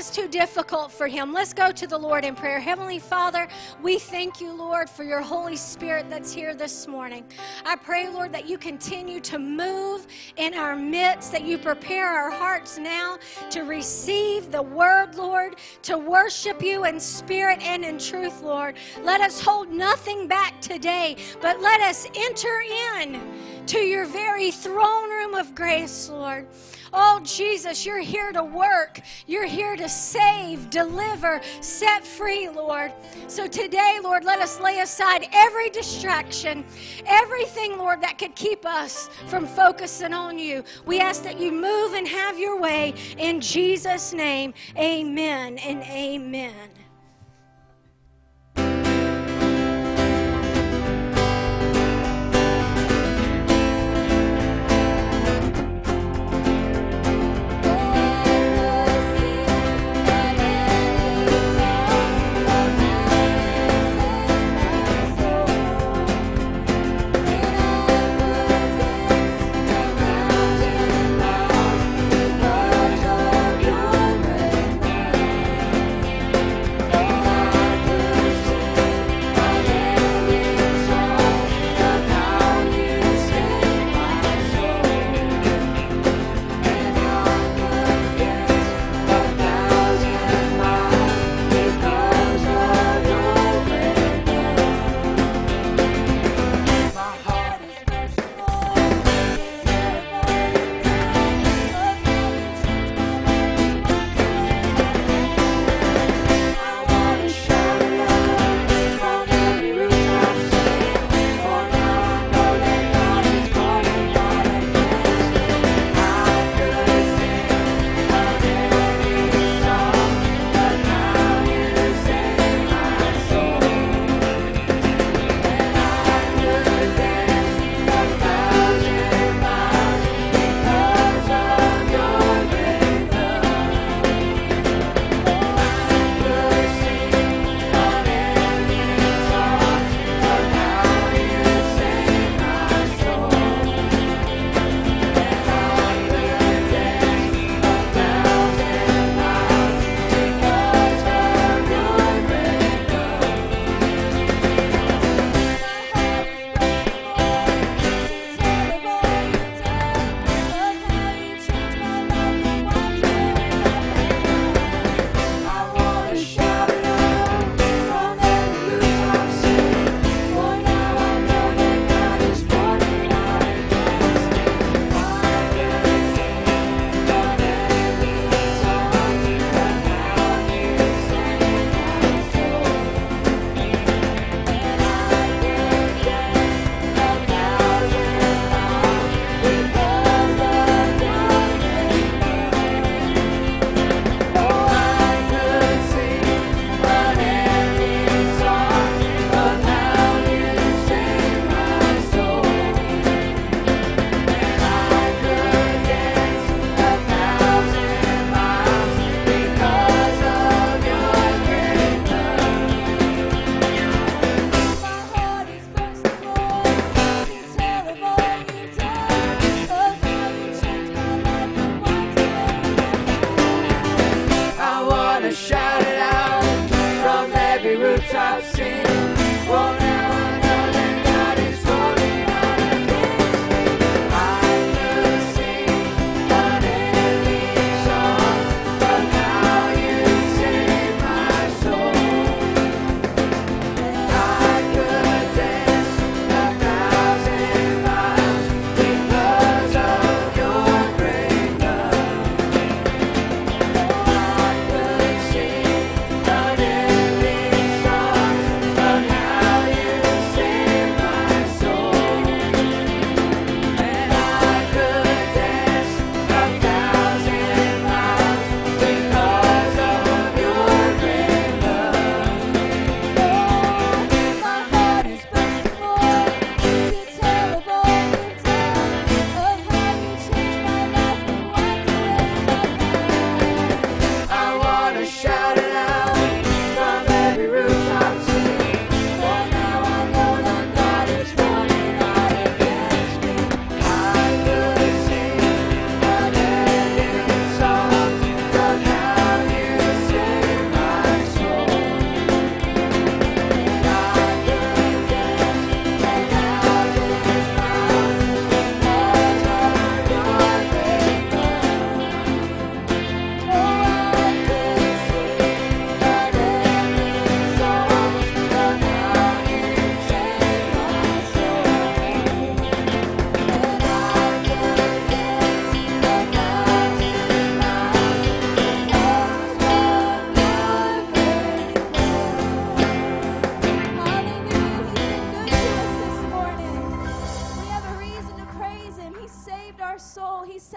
is too difficult for him. Let's go to the Lord in prayer. Heavenly Father, we thank you, Lord, for your Holy Spirit that's here this morning. I pray, Lord, that you continue to move in our midst, that you prepare our hearts now to receive the word, Lord, to worship you in spirit and in truth, Lord. Let us hold nothing back today, but let us enter in to your very throne room of grace, Lord. Oh, Jesus, you're here to work. You're here to save, deliver, set free, Lord. So today, Lord, let us lay aside every distraction, everything, Lord, that could keep us from focusing on you. We ask that you move and have your way. In Jesus' name, amen and amen.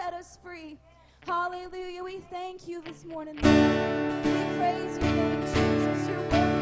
set us free. Hallelujah. We thank you this morning. We praise you, Lord Jesus. You're worthy.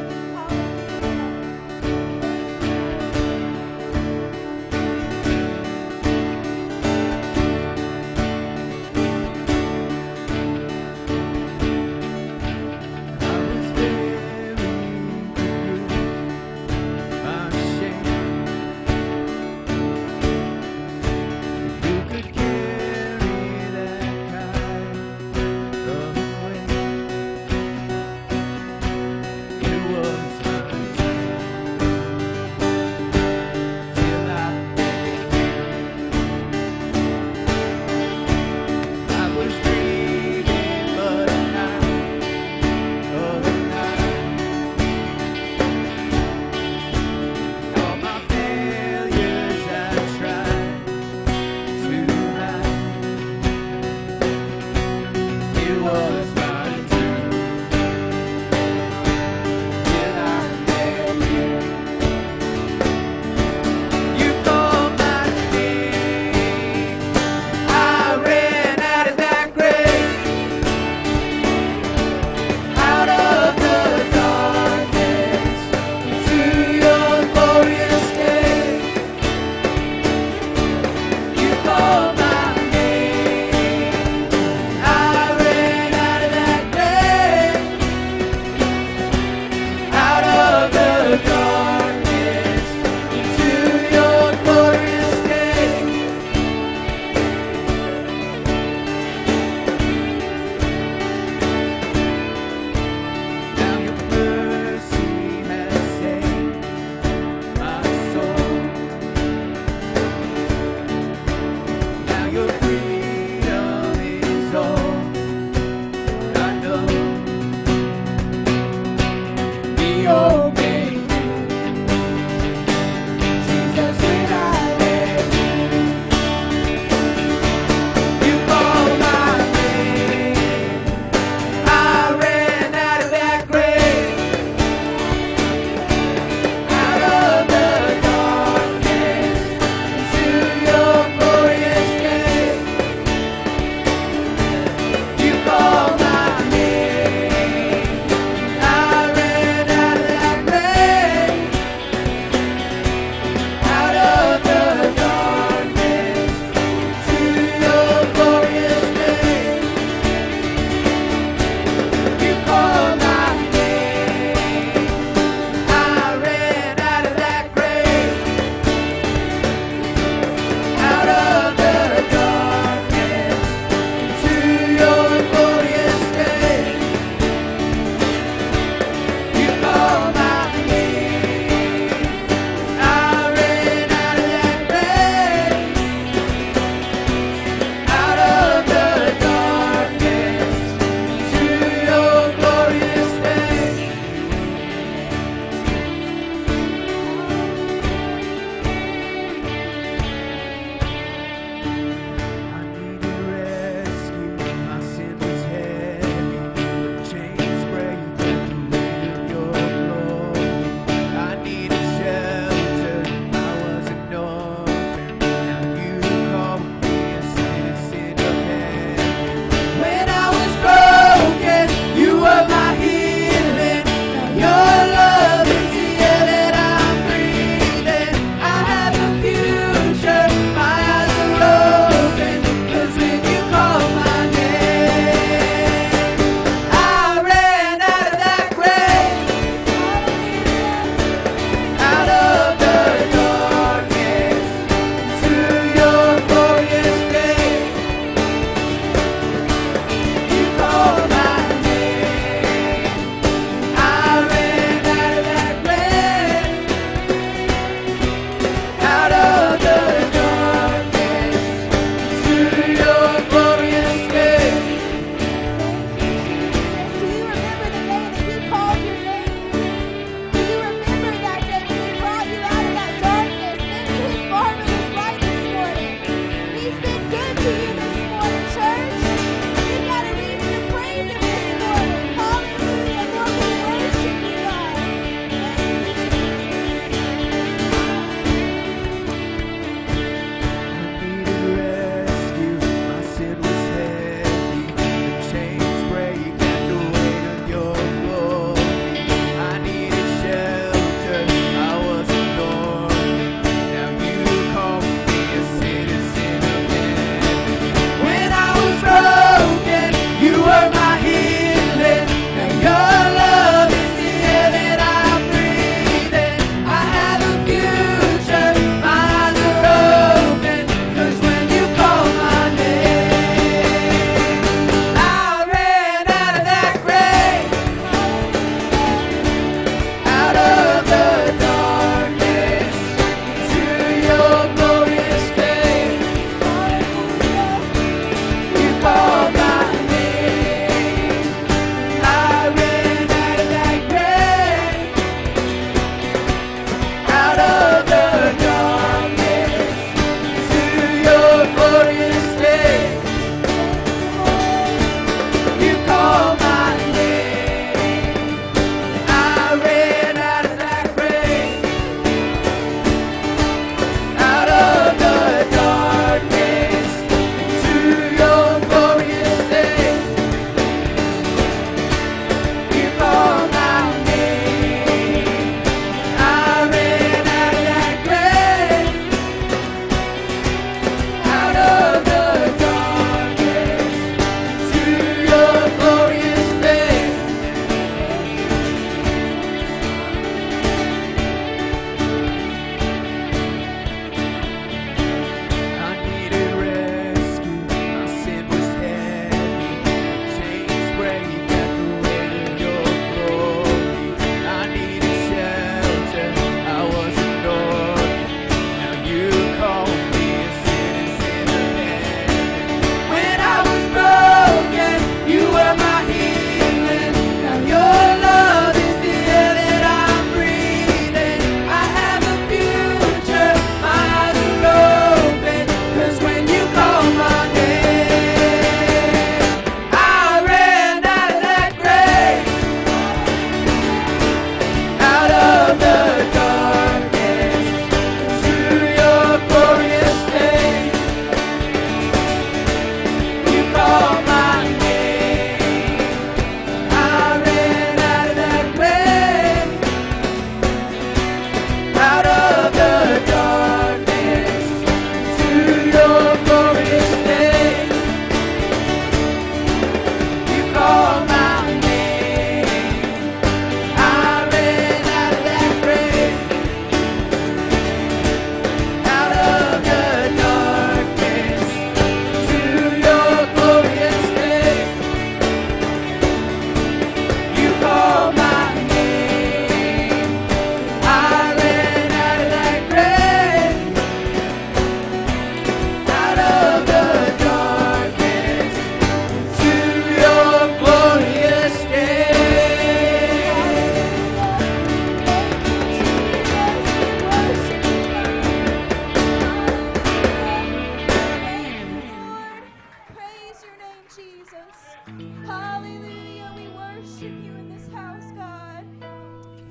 worship you in this house, God.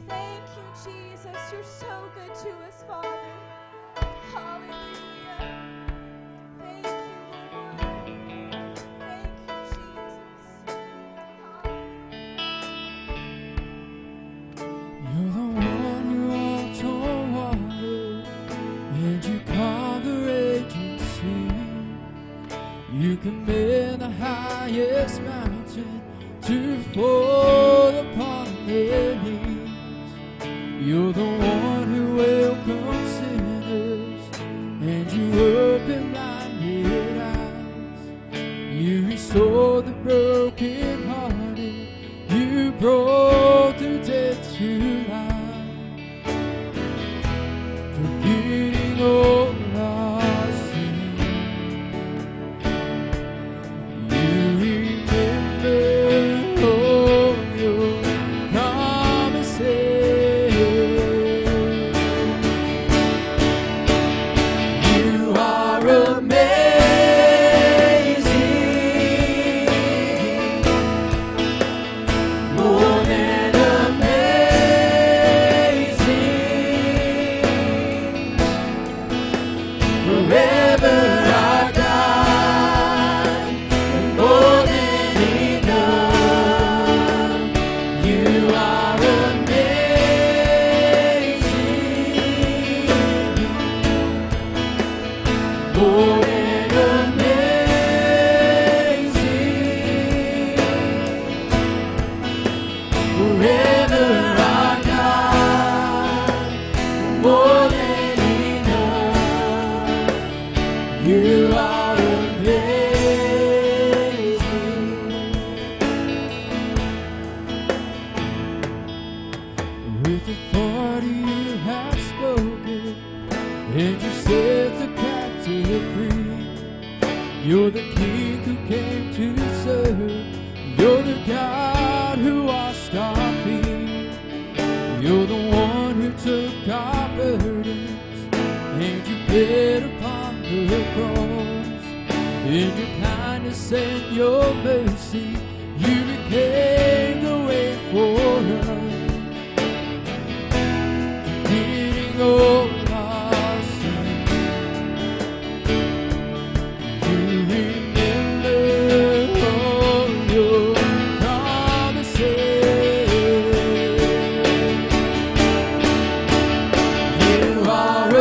Thank you, Jesus. You're so good to us, Father.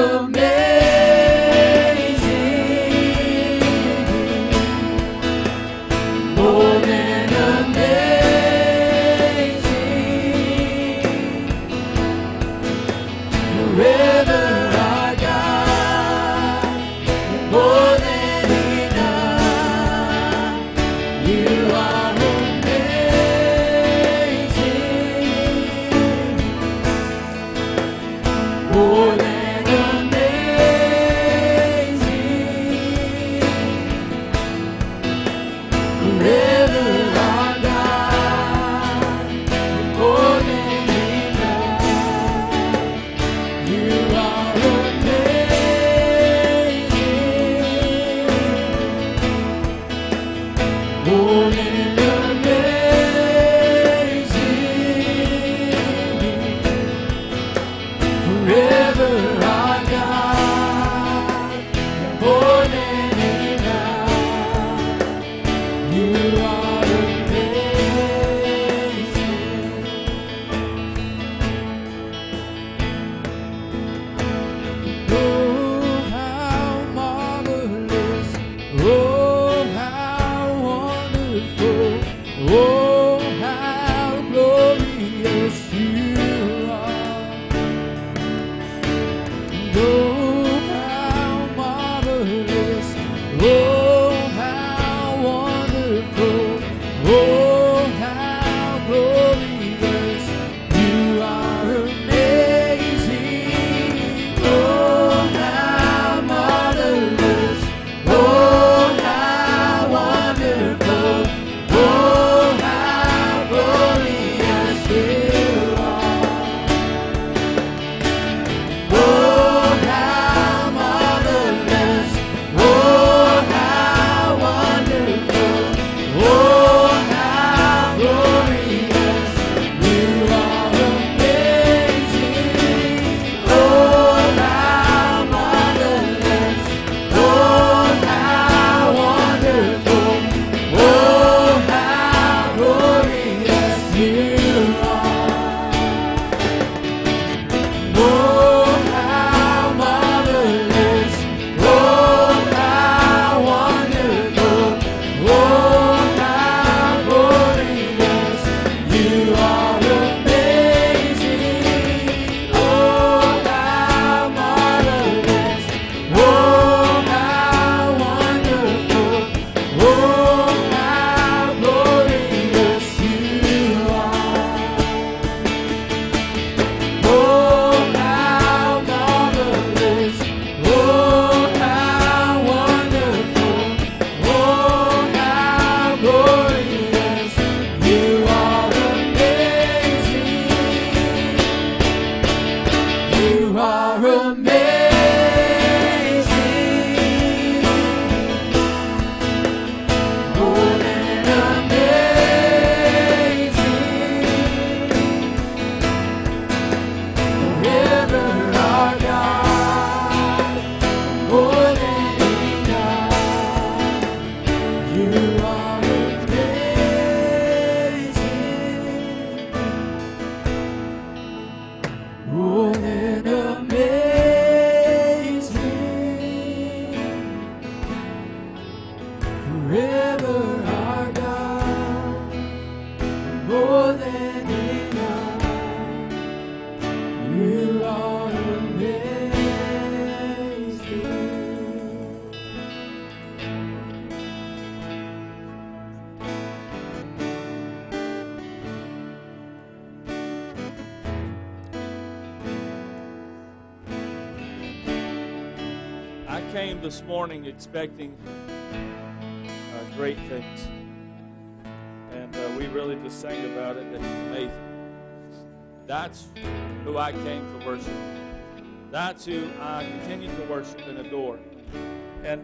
Are amazing,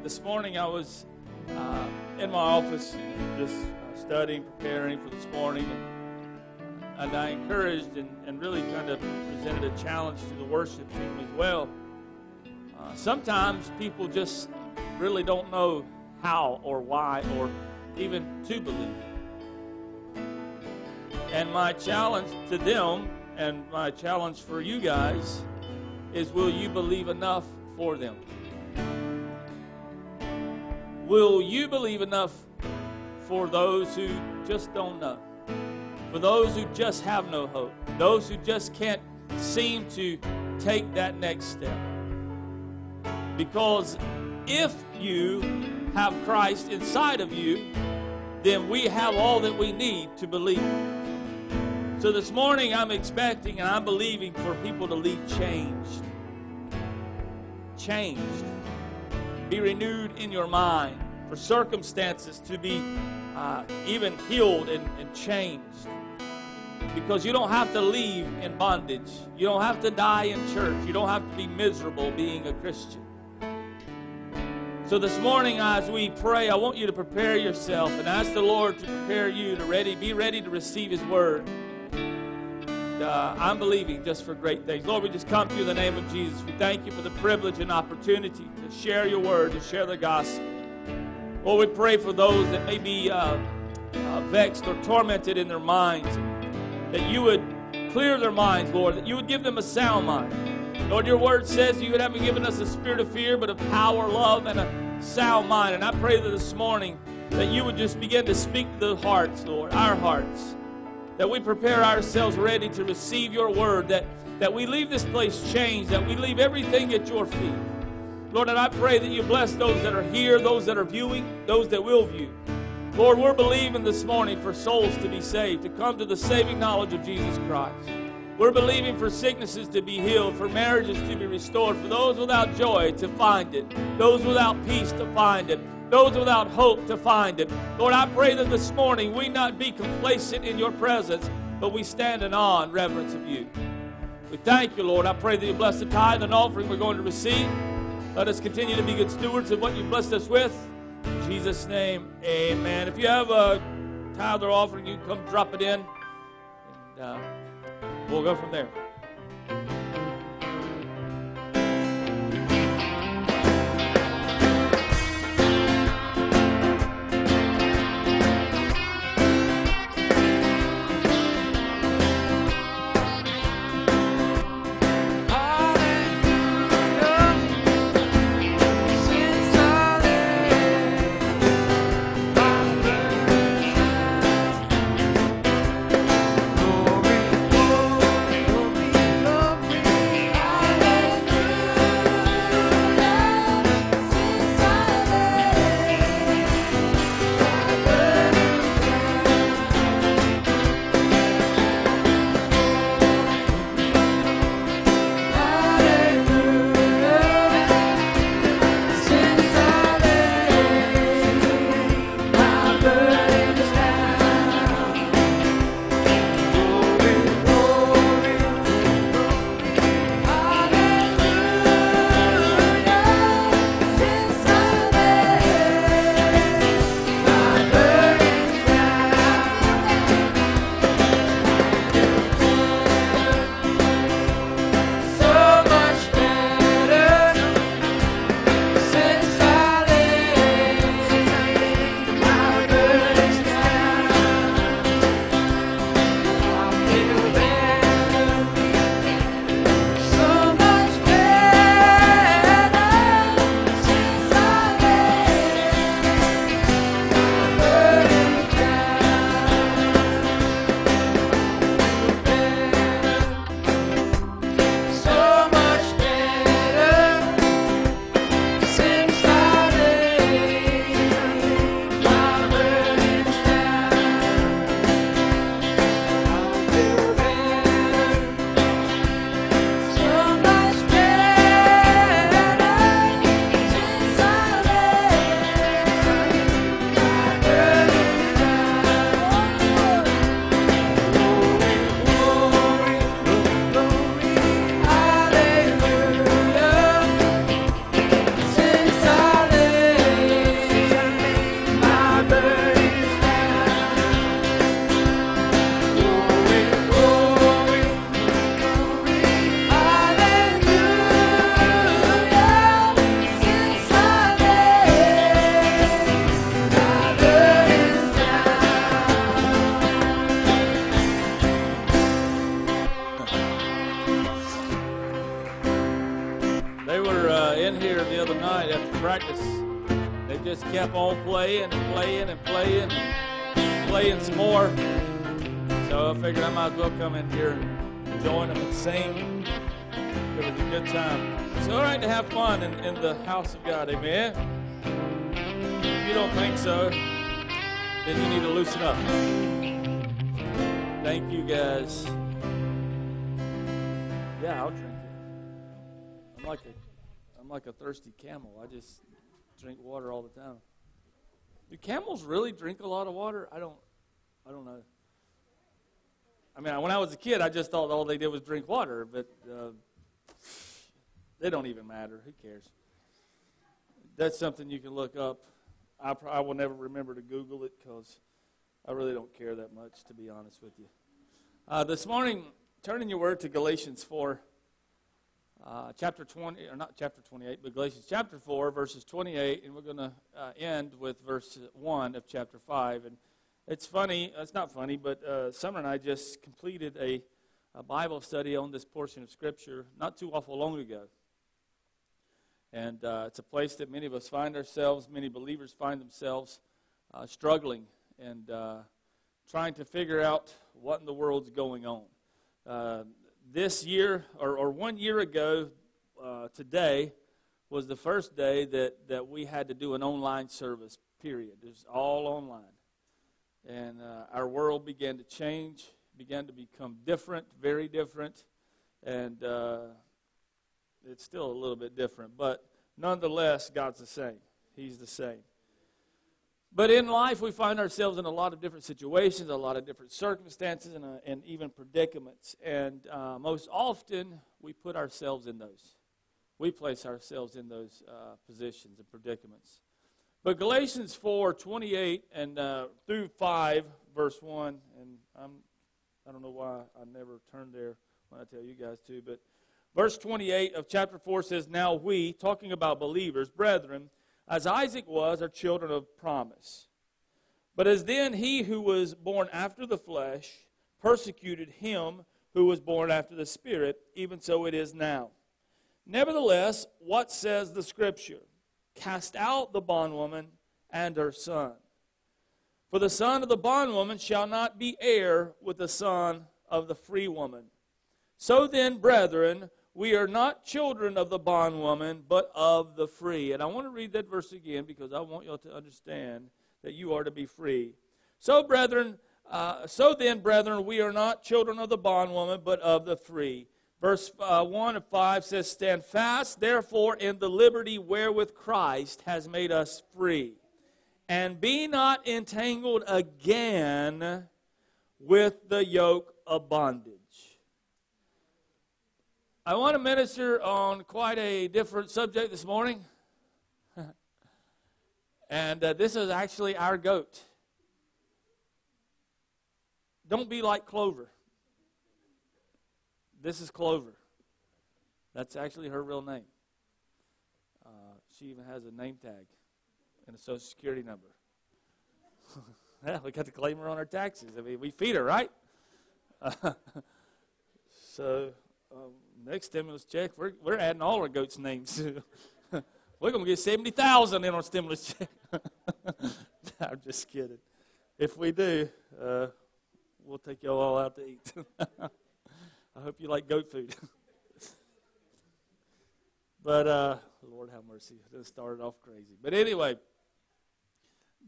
this morning I was uh, in my office just uh, studying, preparing for this morning. And, and I encouraged and, and really kind of presented a challenge to the worship team as well. Uh, sometimes people just really don't know how or why or even to believe. And my challenge to them and my challenge for you guys is will you believe enough for them? Will you believe enough for those who just don't know? For those who just have no hope? Those who just can't seem to take that next step? Because if you have Christ inside of you, then we have all that we need to believe. So this morning, I'm expecting and I'm believing for people to leave changed. Changed. Be renewed in your mind. For circumstances to be uh, even healed and, and changed. Because you don't have to leave in bondage. You don't have to die in church. You don't have to be miserable being a Christian. So this morning, as we pray, I want you to prepare yourself and ask the Lord to prepare you to ready, be ready to receive His word. Uh, I'm believing just for great things. Lord, we just come to you in the name of Jesus. We thank you for the privilege and opportunity to share your word, to share the gospel. Lord, we pray for those that may be uh, uh, vexed or tormented in their minds, that you would clear their minds, Lord, that you would give them a sound mind. Lord, your word says you would haven't given us a spirit of fear, but of power, love, and a sound mind. And I pray that this morning that you would just begin to speak to the hearts, Lord, our hearts, that we prepare ourselves ready to receive your word, that, that we leave this place changed, that we leave everything at your feet. Lord, and I pray that you bless those that are here, those that are viewing, those that will view. Lord, we're believing this morning for souls to be saved, to come to the saving knowledge of Jesus Christ. We're believing for sicknesses to be healed, for marriages to be restored, for those without joy to find it, those without peace to find it, those without hope to find it. Lord, I pray that this morning we not be complacent in your presence, but we stand in awe and reverence of you. We thank you, Lord. I pray that you bless the tithe and offering we're going to receive. Let us continue to be good stewards of what you blessed us with. In Jesus' name, amen. If you have a tithe or offering, you come drop it in. And, uh, We'll go from there. Like a thirsty camel. I just drink water all the time. Do camels really drink a lot of water? I don't, I don't know. I mean, when I was a kid, I just thought all they did was drink water, but uh, they don't even matter. Who cares? That's something you can look up. I, I will never remember to Google it because I really don't care that much, to be honest with you. Uh, this morning, turning your word to Galatians 4, uh, chapter 20, or not chapter 28, but Galatians chapter 4, verses 28, and we're going to uh, end with verse 1 of chapter 5. And it's funny, it's not funny, but uh, Summer and I just completed a, a Bible study on this portion of Scripture not too awful long ago. And uh, it's a place that many of us find ourselves, many believers find themselves uh, struggling and uh, trying to figure out what in the world's going on. Uh, this year, or, or, one year ago uh, today, was the first day that, that we had to do an online service, period. It was all online. And uh, our world began to change, began to become different, very different. And it's still a little bit different, but nonetheless, God's the same. He's the same. But in life, we find ourselves in a lot of different situations, a lot of different circumstances, and, uh, and even predicaments. And uh, most often, we put ourselves in those. We place ourselves in those uh, positions and predicaments. But Galatians 4 28 and uh, through 5, verse 1, and I'm, I don't know why I never turned there when I tell you guys to, but Verse 28 of chapter 4 says, Now we, talking about believers, brethren, as Isaac was, are children of promise. But as then he who was born after the flesh persecuted him who was born after the Spirit, even so it is now. Nevertheless, what says the Scripture? Cast out the bondwoman and her son. For the son of the bondwoman shall not be heir with the son of the free woman. So then, brethren, we are not children of the bondwoman, but of the free. And I want to read that verse again because I want y'all to understand that you are to be free. So, brethren, uh, so then, brethren, we are not children of the bondwoman, but of the free. Verse uh, 1 of 5 says, Stand fast, therefore, in the liberty wherewith Christ has made us free. And be not entangled again with the yoke of bondage. I want to minister on quite a different subject this morning. and uh, this is actually our goat. Don't be like Clover. This is Clover. That's actually her real name. Uh, she even has a name tag and a social security number. yeah, we got to claim her on our taxes. I mean, we feed her, right? so um, next stimulus check, we're, we're adding all our goats' names. we're going to get 70000 in our stimulus check. I'm just kidding. If we do, uh, we'll take y'all all out to eat. I hope you like goat food. but, uh, Lord have mercy. This started off crazy. But anyway,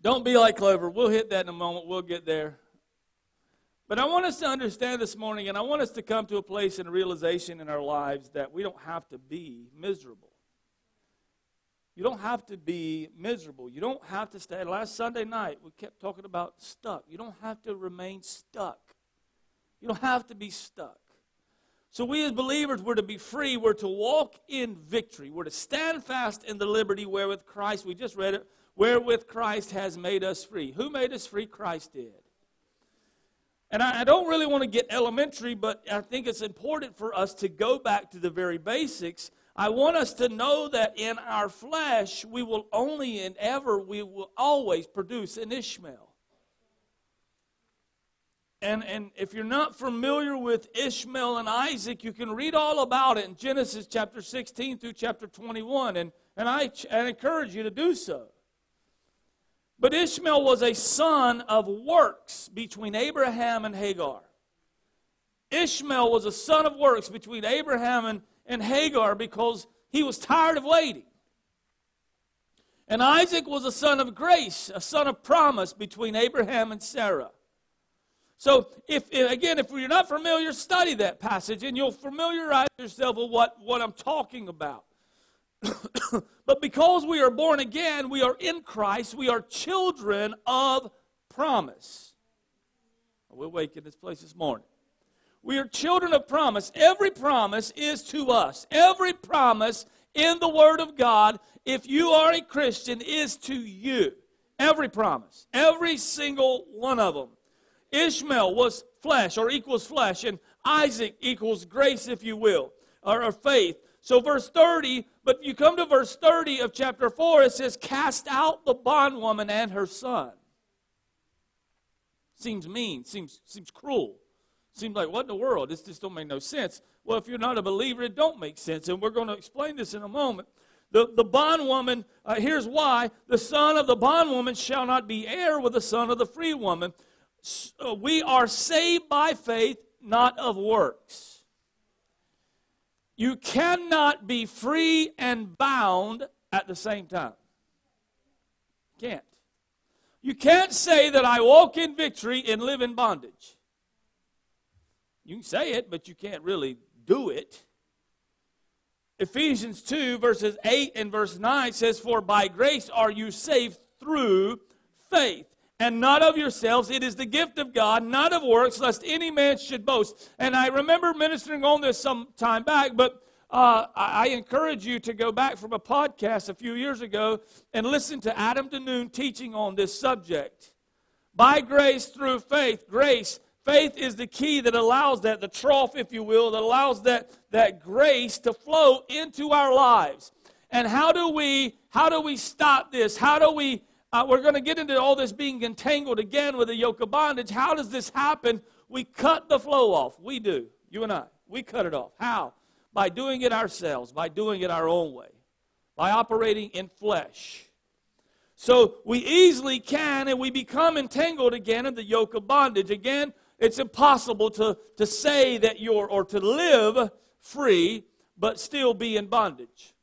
don't be like Clover. We'll hit that in a moment. We'll get there. But I want us to understand this morning, and I want us to come to a place and realization in our lives that we don't have to be miserable. You don't have to be miserable. You don't have to stay. Last Sunday night, we kept talking about stuck. You don't have to remain stuck. You don't have to be stuck. So, we as believers, we're to be free. We're to walk in victory. We're to stand fast in the liberty wherewith Christ, we just read it, wherewith Christ has made us free. Who made us free? Christ did. And I, I don't really want to get elementary, but I think it's important for us to go back to the very basics. I want us to know that in our flesh, we will only and ever, we will always produce an Ishmael. And, and if you're not familiar with Ishmael and Isaac, you can read all about it in Genesis chapter 16 through chapter 21. And, and I, I encourage you to do so. But Ishmael was a son of works between Abraham and Hagar. Ishmael was a son of works between Abraham and, and Hagar because he was tired of waiting. And Isaac was a son of grace, a son of promise between Abraham and Sarah. So, if again, if you're not familiar, study that passage and you'll familiarize yourself with what, what I'm talking about. but because we are born again, we are in Christ, we are children of promise. We're awake in this place this morning. We are children of promise. Every promise is to us. Every promise in the Word of God, if you are a Christian, is to you. Every promise. Every single one of them. Ishmael was flesh or equals flesh, and Isaac equals grace, if you will, or, or faith. So, verse 30, but you come to verse 30 of chapter 4, it says, Cast out the bondwoman and her son. Seems mean, seems, seems cruel. Seems like, what in the world? This just don't make no sense. Well, if you're not a believer, it don't make sense. And we're going to explain this in a moment. The, the bondwoman, uh, here's why. The son of the bondwoman shall not be heir with the son of the free woman. So we are saved by faith, not of works. You cannot be free and bound at the same time. Can't. You can't say that I walk in victory and live in bondage. You can say it, but you can't really do it. Ephesians 2, verses 8 and verse 9 says, For by grace are you saved through faith, and not of yourselves. It is the gift of God, not of works, lest any man should boast. And I remember ministering on this some time back, but uh, I, encourage you to go back from a podcast a few years ago and listen to Adam DeNoon teaching on this subject. By grace through faith, grace Faith is the key that allows that, the trough, if you will, that allows that, that grace to flow into our lives. And how do we how do we stop this? How do we uh, we're going to get into all this being entangled again with the yoke of bondage. How does this happen? We cut the flow off. We do. You and I. We cut it off. How? By doing it ourselves, by doing it our own way, by operating in flesh. So we easily can, and we become entangled again in the yoke of bondage. Again, it's impossible to, to say that you're, or to live free, but still be in bondage.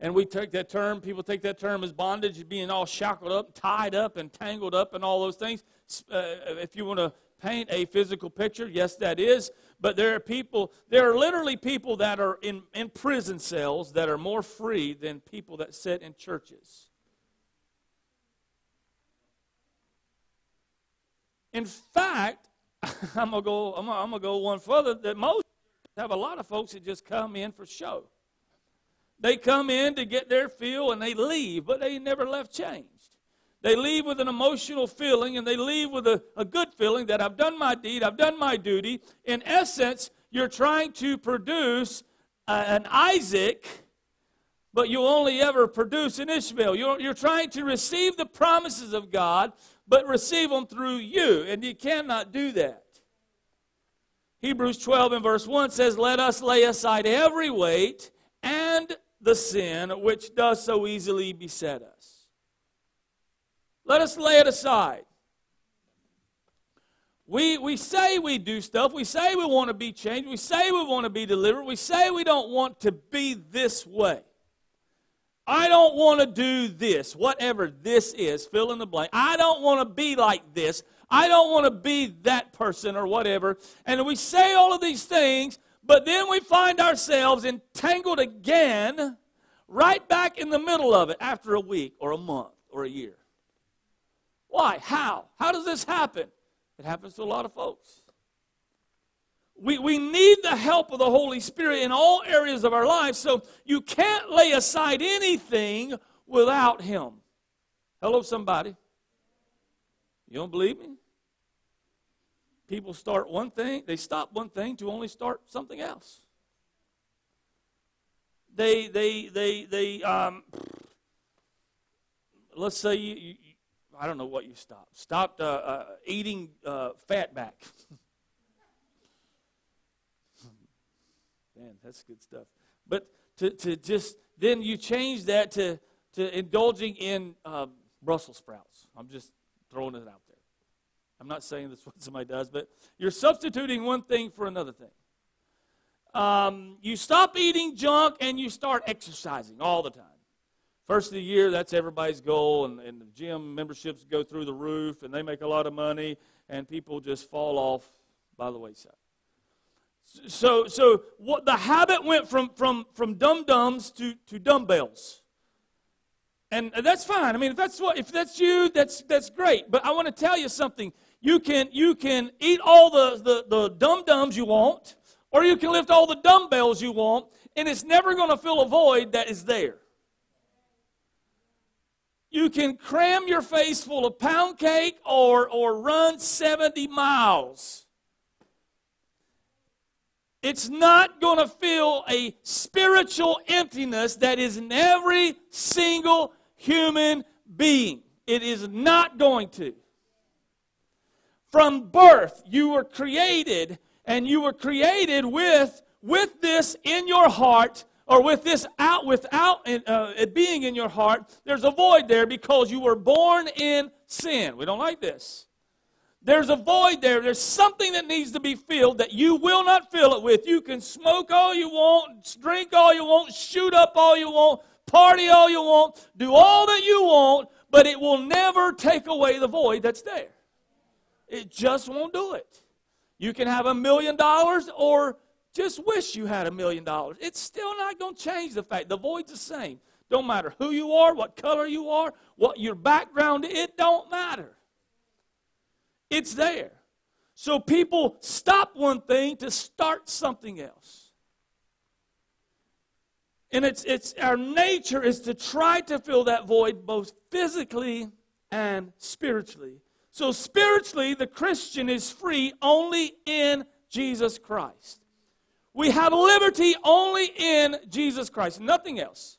And we take that term, people take that term as bondage, being all shackled up, tied up, and tangled up, and all those things. Uh, if you want to paint a physical picture, yes, that is. But there are people, there are literally people that are in, in prison cells that are more free than people that sit in churches. In fact, I'm gonna go. I'm gonna, I'm gonna go one further. That most have a lot of folks that just come in for show. They come in to get their feel and they leave, but they never left changed. They leave with an emotional feeling and they leave with a, a good feeling that I've done my deed, I've done my duty. In essence, you're trying to produce an Isaac, but you only ever produce an Ishmael. You're, you're trying to receive the promises of God, but receive them through you. And you cannot do that. Hebrews 12 and verse 1 says, Let us lay aside every weight and the sin which does so easily beset us. Let us lay it aside. We, we say we do stuff. We say we want to be changed. We say we want to be delivered. We say we don't want to be this way. I don't want to do this, whatever this is, fill in the blank. I don't want to be like this. I don't want to be that person or whatever. And we say all of these things, but then we find ourselves entangled again, right back in the middle of it after a week or a month or a year. Why? How? How does this happen? It happens to a lot of folks. We, we need the help of the Holy Spirit in all areas of our lives, so you can't lay aside anything without Him. Hello, somebody. You don't believe me? People start one thing, they stop one thing to only start something else. They, they, they, they, um, let's say you, you I don't know what you stopped. Stopped uh, uh, eating uh, fat back. Man, that's good stuff. But to, to just, then you change that to, to indulging in uh, Brussels sprouts. I'm just throwing it out there. I'm not saying that's what somebody does, but you're substituting one thing for another thing. Um, you stop eating junk and you start exercising all the time. First of the year, that's everybody's goal, and, and the gym memberships go through the roof, and they make a lot of money, and people just fall off by the wayside. So, so what the habit went from from from dum dums to to dumbbells, and that's fine. I mean, if that's what if that's you, that's that's great. But I want to tell you something. You can you can eat all the the, the dum dums you want, or you can lift all the dumbbells you want, and it's never going to fill a void that is there. You can cram your face full of pound cake or, or run 70 miles. It's not going to fill a spiritual emptiness that is in every single human being. It is not going to. From birth, you were created, and you were created with, with this in your heart or with this out without uh, it being in your heart, there's a void there because you were born in sin. We don't like this. There's a void there. There's something that needs to be filled that you will not fill it with. You can smoke all you want, drink all you want, shoot up all you want, party all you want, do all that you want, but it will never take away the void that's there. It just won't do it. You can have a million dollars or just wish you had a million dollars. It's still not going to change the fact the void's the same. Don't matter who you are, what color you are, what your background, it don't matter. It's there. So people stop one thing to start something else. And it's, it's our nature is to try to fill that void both physically and spiritually. So spiritually, the Christian is free only in Jesus Christ. We have liberty only in Jesus Christ, nothing else.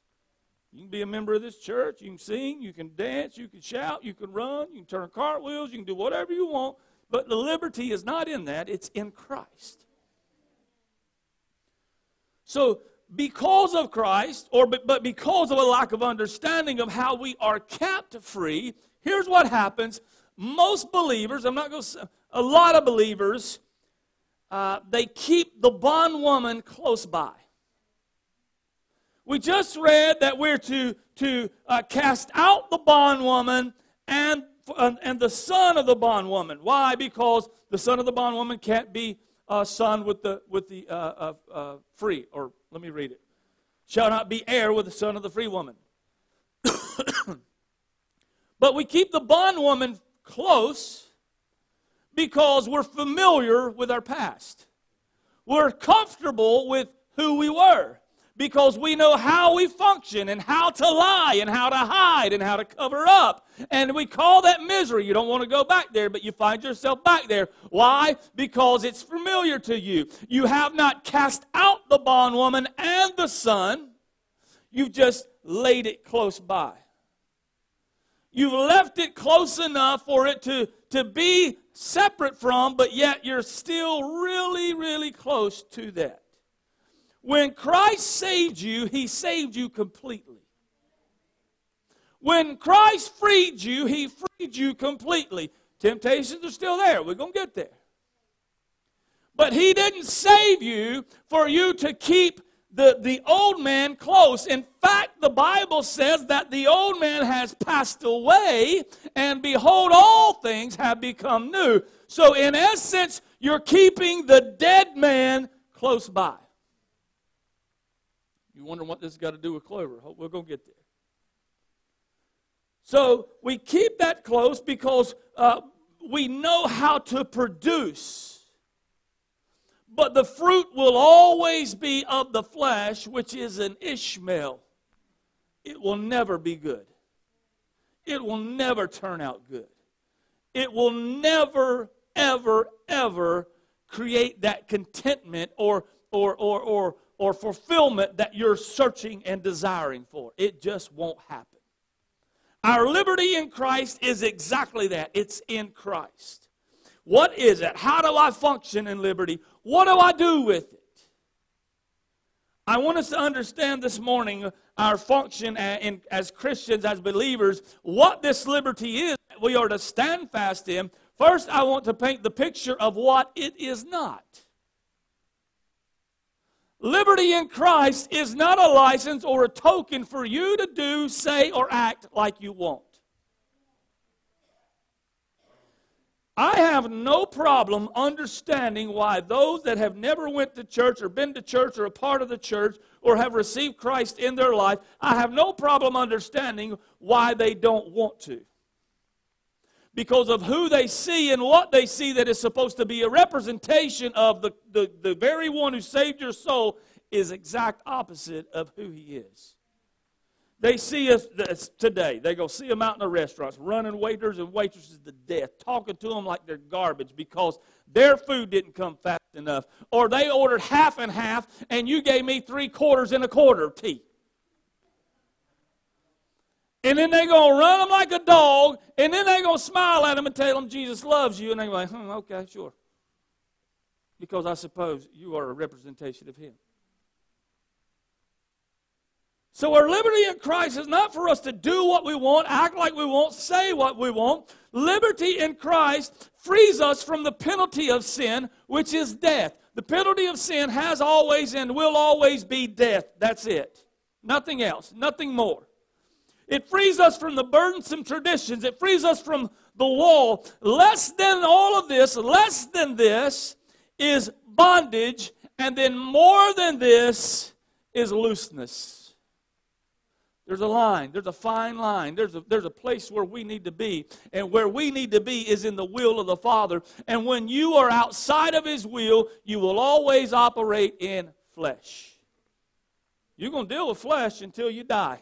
You can be a member of this church, you can sing, you can dance, you can shout, you can run, you can turn cartwheels, you can do whatever you want, but the liberty is not in that, it's in Christ. So, because of Christ, or but, because of a lack of understanding of how we are kept free, here's what happens. Most believers, I'm not going to say, a lot of believers uh, they keep the bondwoman close by. We just read that we're to, to uh, cast out the bondwoman and, uh, and the son of the bondwoman. Why? Because the son of the bondwoman can't be a son with the, with the uh, uh, uh, free. Or let me read it. Shall not be heir with the son of the free woman. but we keep the bondwoman close because we're familiar with our past. We're comfortable with who we were because we know how we function and how to lie and how to hide and how to cover up. And we call that misery. You don't want to go back there, but you find yourself back there. Why? Because it's familiar to you. You have not cast out the bondwoman and the son, you've just laid it close by. You've left it close enough for it to, to be separate from, but yet you're still really, really close to that. When Christ saved you, He saved you completely. When Christ freed you, He freed you completely. Temptations are still there. We're going to get there. But He didn't save you for you to keep the, the old man close. In fact, the Bible says that the old man has passed away, and behold, all things have become new. So, in essence, you're keeping the dead man close by. You wonder what this got to do with clover? We're going to get there. So, we keep that close because uh, we know how to produce but the fruit will always be of the flesh, which is an Ishmael. It will never be good. It will never turn out good. It will never, ever, ever create that contentment or, or, or, or, or fulfillment that you're searching and desiring for. It just won't happen. Our liberty in Christ is exactly that it's in Christ. What is it? How do I function in liberty? What do I do with it? I want us to understand this morning our function as Christians, as believers, what this liberty is we are to stand fast in. First, I want to paint the picture of what it is not. Liberty in Christ is not a license or a token for you to do, say, or act like you want. I have no problem understanding why those that have never went to church or been to church or a part of the church or have received Christ in their life, I have no problem understanding why they don't want to. Because of who they see and what they see that is supposed to be a representation of the, the, the very one who saved your soul is exact opposite of who he is. They see us today. They go see them out in the restaurants, running waiters and waitresses to death, talking to them like they're garbage because their food didn't come fast enough. Or they ordered half and half, and you gave me three quarters and a quarter tea. And then they're going to run them like a dog, and then they're going to smile at them and tell them Jesus loves you. And they're like, hmm, okay, sure. Because I suppose you are a representation of Him. So, our liberty in Christ is not for us to do what we want, act like we want, say what we want. Liberty in Christ frees us from the penalty of sin, which is death. The penalty of sin has always and will always be death. That's it. Nothing else, nothing more. It frees us from the burdensome traditions, it frees us from the law. Less than all of this, less than this is bondage, and then more than this is looseness. There's a line. There's a fine line. There's a, there's a place where we need to be. And where we need to be is in the will of the Father. And when you are outside of His will, you will always operate in flesh. You're going to deal with flesh until you die.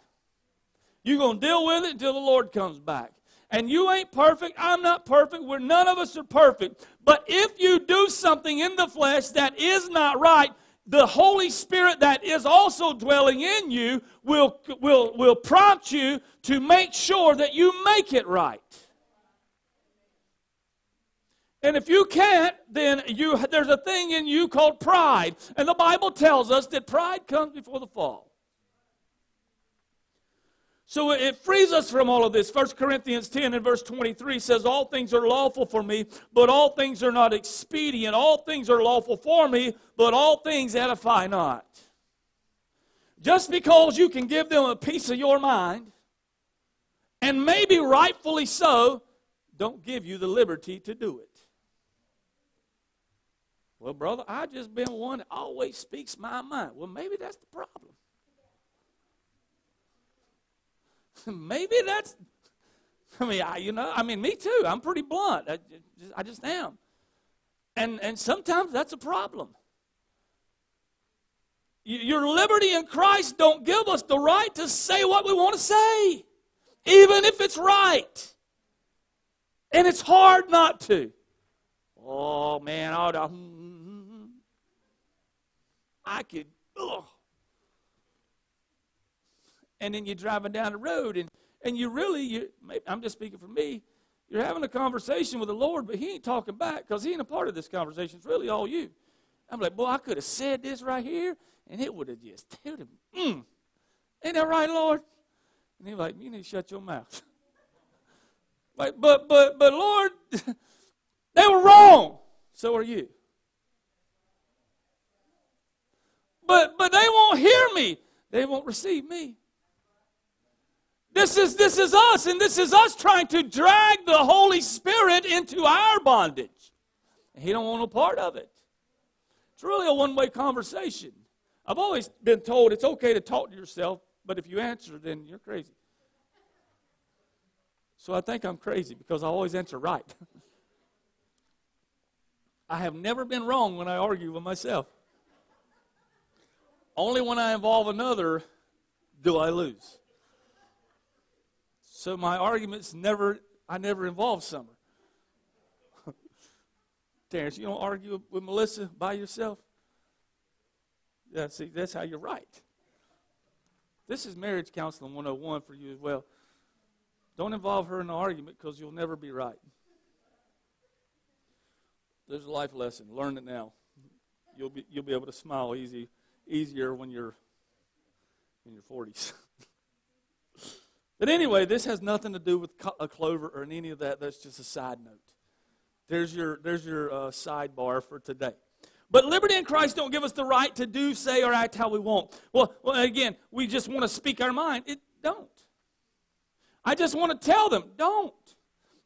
You're going to deal with it until the Lord comes back. And you ain't perfect. I'm not perfect. We're none of us are perfect. But if you do something in the flesh that is not right, the Holy Spirit that is also dwelling in you will, will, will prompt you to make sure that you make it right. And if you can't, then you, there's a thing in you called pride. And the Bible tells us that pride comes before the fall. So it frees us from all of this. 1 Corinthians 10 and verse 23 says, All things are lawful for me, but all things are not expedient. All things are lawful for me, but all things edify not. Just because you can give them a piece of your mind, and maybe rightfully so, don't give you the liberty to do it. Well, brother, I just been one that always speaks my mind. Well, maybe that's the problem. maybe that's, I mean, I, you know, I mean, me too. I'm pretty blunt. I just, I just am. And, and sometimes that's a problem. Your liberty in Christ don't give us the right to say what we want to say, even if it's right. And it's hard not to. Oh, man, I, hmm, hmm, hmm, I could, and then you're driving down the road and, and you really, you, I'm just speaking for me, you're having a conversation with the Lord, but He ain't talking back because He ain't a part of this conversation. It's really all you. I'm like, boy, I could have said this right here, and it would have just, it him, mm, ain't that right, Lord? And He's like, you need to shut your mouth. like, but, but, but, Lord, they were wrong. So are you. But, but they won't hear me. They won't receive me. This is, this is us, and this is us trying to drag the Holy Spirit into our bondage. He don't want no part of it. It's really a one-way conversation. I've always been told it's okay to talk to yourself, but if you answer, then you're crazy. So I think I'm crazy because I always answer right. I have never been wrong when I argue with myself. Only when I involve another do I lose. So my arguments never, I never involve Summer. Terrence, you don't argue with Melissa by yourself? Yeah, see, that's how you're right. This is marriage counseling 101 for you as well. Don't involve her in an argument because you'll never be right. There's a life lesson. Learn it now. You'll be, you'll be able to smile easy, easier when you're in your 40s. But anyway, this has nothing to do with a clover or any of that. That's just a side note. There's your, there's your uh, sidebar for today. But liberty in Christ don't give us the right to do, say, or act how we want. Well, well again, we just want to speak our mind. It don't. I just want to tell them, don't.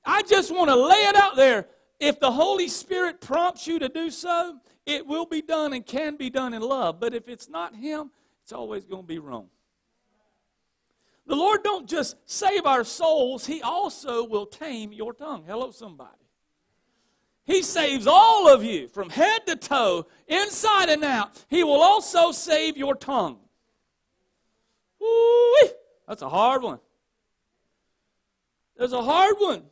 I just want to lay it out there. If the Holy Spirit prompts you to do so, it will be done and can be done in love. But if it's not Him, it's always going to be wrong. The Lord don't just save our souls, He also will tame your tongue. Hello, somebody. He saves all of you from head to toe, inside and out. He will also save your tongue. Ooh, that's a hard one. There's a hard one.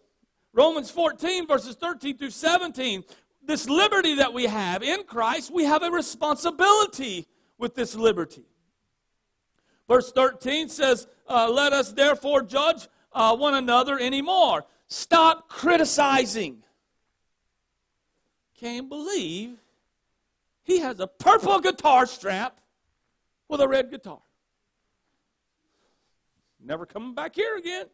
Romans 14, verses 13 through 17. This liberty that we have in Christ, we have a responsibility with this liberty. Verse 13 says, uh, Let us therefore judge uh, one another anymore. Stop criticizing. Can't believe he has a purple guitar strap with a red guitar. Never coming back here again.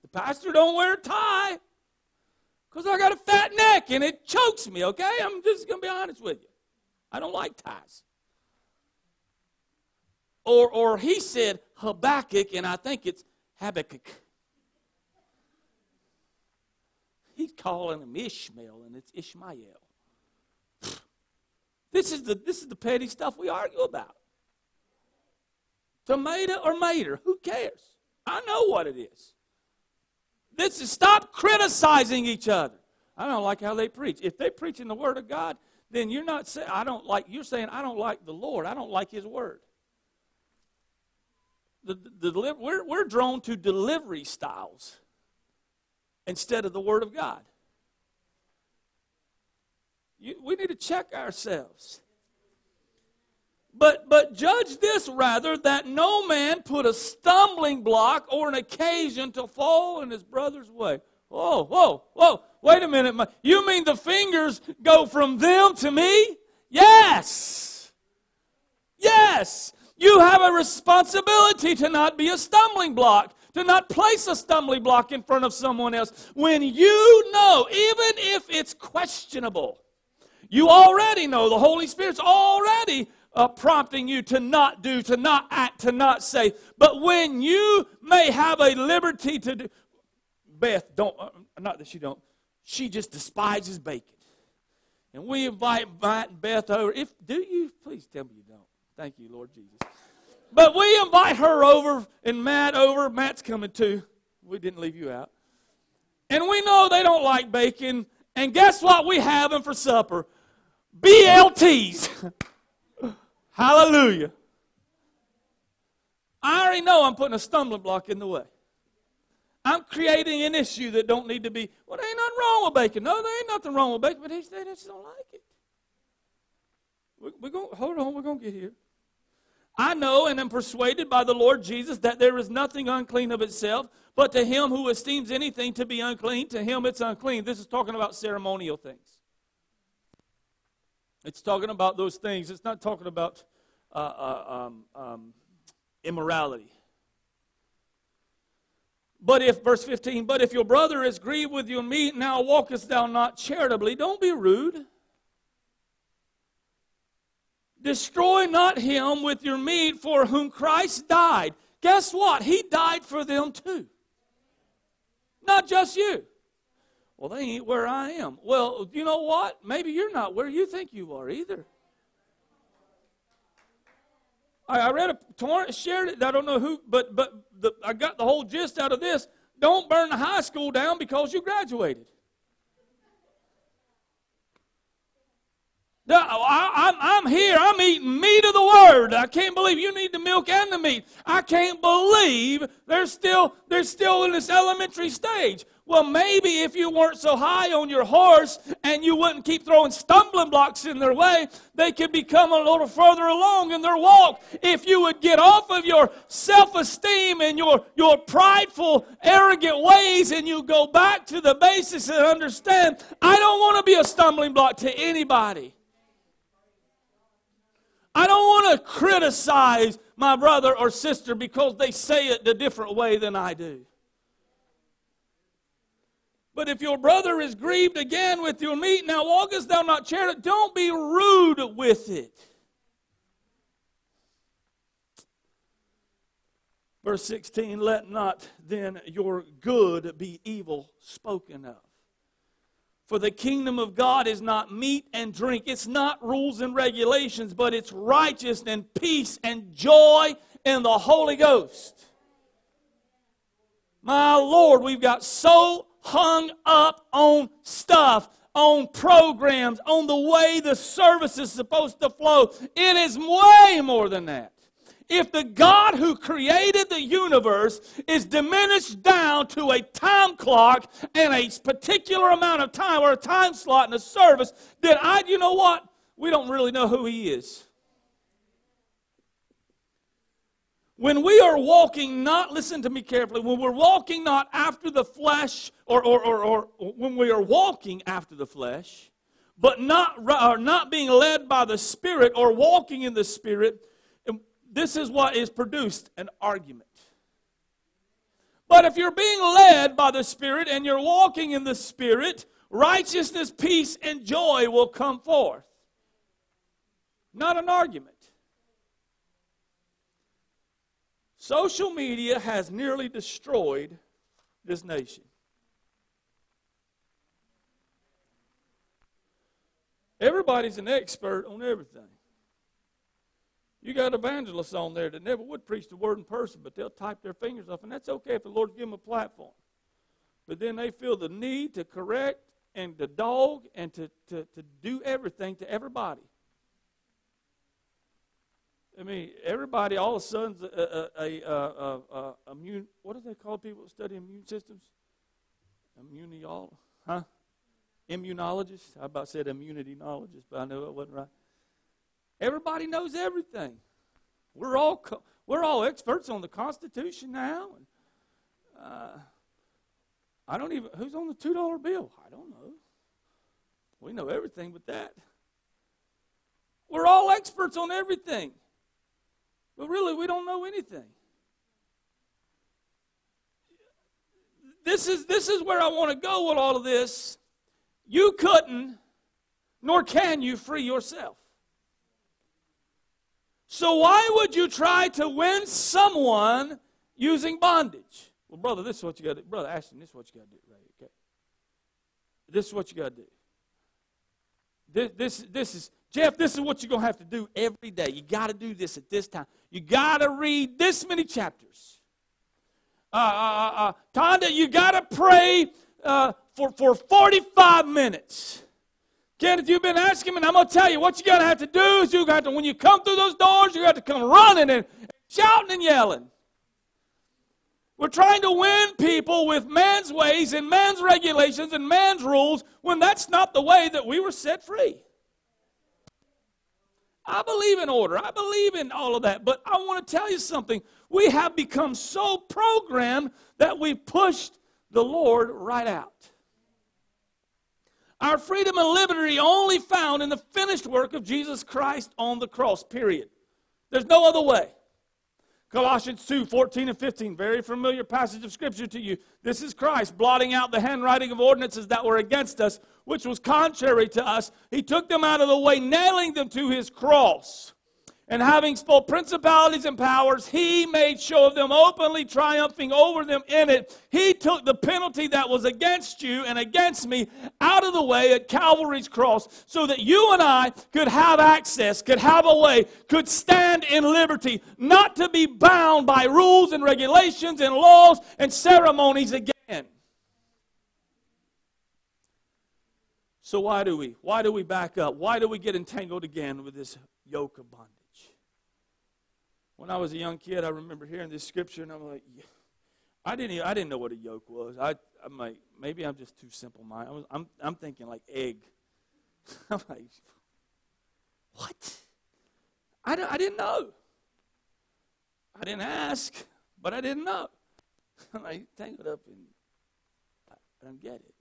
The pastor don't wear a tie because I got a fat neck and it chokes me, okay? I'm just going to be honest with you. I don't like ties. Or, or he said Habakkuk, and I think it's Habakkuk. He's calling him Ishmael, and it's Ishmael. This is the, this is the petty stuff we argue about. Tomato or mater, who cares? I know what it is. This is stop criticizing each other. I don't like how they preach. If they preach in the Word of God, then you're not saying I don't like. You're saying I don't like the Lord. I don't like His Word. The, the, we're, we're drawn to delivery styles instead of the Word of God. You, we need to check ourselves. But, but judge this rather, that no man put a stumbling block or an occasion to fall in his brother's way. Whoa, whoa, whoa. Wait a minute. You mean the fingers go from them to me? Yes. Yes. You have a responsibility to not be a stumbling block to not place a stumbling block in front of someone else when you know, even if it's questionable, you already know the Holy Spirit's already uh, prompting you to not do, to not act, to not say. But when you may have a liberty to do, Beth, don't, uh, not that she don't, she just despises bacon. And we invite Beth over. If do you, please tell me you. Thank you, Lord Jesus. But we invite her over and Matt over. Matt's coming too. We didn't leave you out. And we know they don't like bacon. And guess what we have them for supper? BLTs. Hallelujah. I already know I'm putting a stumbling block in the way. I'm creating an issue that don't need to be. Well, there ain't nothing wrong with bacon. No, there ain't nothing wrong with bacon, but they just don't like it. We're, we're going. Hold on, we're going to get here. I know and am persuaded by the Lord Jesus that there is nothing unclean of itself, but to him who esteems anything to be unclean, to him it's unclean. This is talking about ceremonial things. It's talking about those things. It's not talking about uh, uh, um, um, immorality. But if, verse 15, but if your brother is grieved with your meat, now walkest thou not charitably, don't be rude. Destroy not him with your meat for whom Christ died. Guess what? He died for them too. Not just you. Well, they ain't where I am. Well, you know what? Maybe you're not where you think you are either. I, I read a torrent, shared it. I don't know who, but but the, I got the whole gist out of this. Don't burn the high school down because you graduated. I, am here. I'm eating meat of the word. I can't believe you need the milk and the meat. I can't believe they're still they're still in this elementary stage. Well, maybe if you weren't so high on your horse and you wouldn't keep throwing stumbling blocks in their way, they could become a little further along in their walk. If you would get off of your self esteem and your, your prideful, arrogant ways and you go back to the basis and understand, I don't want to be a stumbling block to anybody. I don't want to criticize my brother or sister because they say it a different way than I do. But if your brother is grieved again with your meat, now walkest thou not charity, don't be rude with it. Verse 16, let not then your good be evil spoken of. For the kingdom of God is not meat and drink. It's not rules and regulations, but it's righteousness and peace and joy in the Holy Ghost. My Lord, we've got so hung up on stuff, on programs, on the way the service is supposed to flow. It is way more than that. If the God who created the universe is diminished down to a time clock and a particular amount of time or a time slot in a service, then I, you know what? We don't really know who he is. When we are walking not, listen to me carefully, when we're walking not after the flesh, or, or, or, or when we are walking after the flesh, but not, not being led by the Spirit or walking in the Spirit, this is what is produced an argument. But if you're being led by the Spirit and you're walking in the Spirit, righteousness, peace, and joy will come forth. Not an argument. Social media has nearly destroyed this nation. Everybody's an expert on everything. You got evangelists on there that never would preach the word in person, but they'll type their fingers off, and that's okay if the Lord give them a platform. But then they feel the need to correct and to dog and to, to, to do everything to everybody. I mean, everybody all of a sudden a, a, a, a, immune. What do they call people that study immune systems? Immunologist, huh? Immunologist. I about said immunityologist, but I know it wasn't right. Everybody knows everything. We're all we're all experts on the Constitution now. And, uh, I don't even who's on the two dollar bill. I don't know. We know everything but that. We're all experts on everything. But really, we don't know anything. This is, this is where I want to go with all of this. You couldn't, nor can you, free yourself. So, why would you try to win someone using bondage? Well, brother, this is what you got to do. Brother Ashton, this is what you got to do, right? Okay. This is what you got to do. This, this, this is Jeff, this is what you're going to have to do every day. You got to do this at this time. You got to read this many chapters. Uh, uh, uh, uh Tonda, you got to pray uh, for, for 45 minutes. Kenneth, you've been asking me, and I'm going to tell you what you got to have to do is you got to, when you come through those doors, you got to come running and, and shouting and yelling. We're trying to win people with man's ways and man's regulations and man's rules when that's not the way that we were set free. I believe in order. I believe in all of that. But I want to tell you something. We have become so programmed that we pushed the Lord right out. Our freedom and liberty only found in the finished work of Jesus Christ on the cross, period. There's no other way. Colossians 2 14 and 15, very familiar passage of Scripture to you. This is Christ blotting out the handwriting of ordinances that were against us, which was contrary to us. He took them out of the way, nailing them to his cross. And having spoke principalities and powers, he made show of them openly, triumphing over them in it. He took the penalty that was against you and against me out of the way at Calvary's cross so that you and I could have access, could have a way, could stand in liberty, not to be bound by rules and regulations and laws and ceremonies again. So, why do we? Why do we back up? Why do we get entangled again with this yoke of bondage? When I was a young kid, I remember hearing this scripture, and I'm like, I didn't, I didn't know what a yoke was. I, I'm like, maybe I'm just too simple minded. I'm, I'm, thinking like egg. I'm like, what? I, I didn't know. I didn't ask, but I didn't know. I'm like, tangle it up and I don't get it.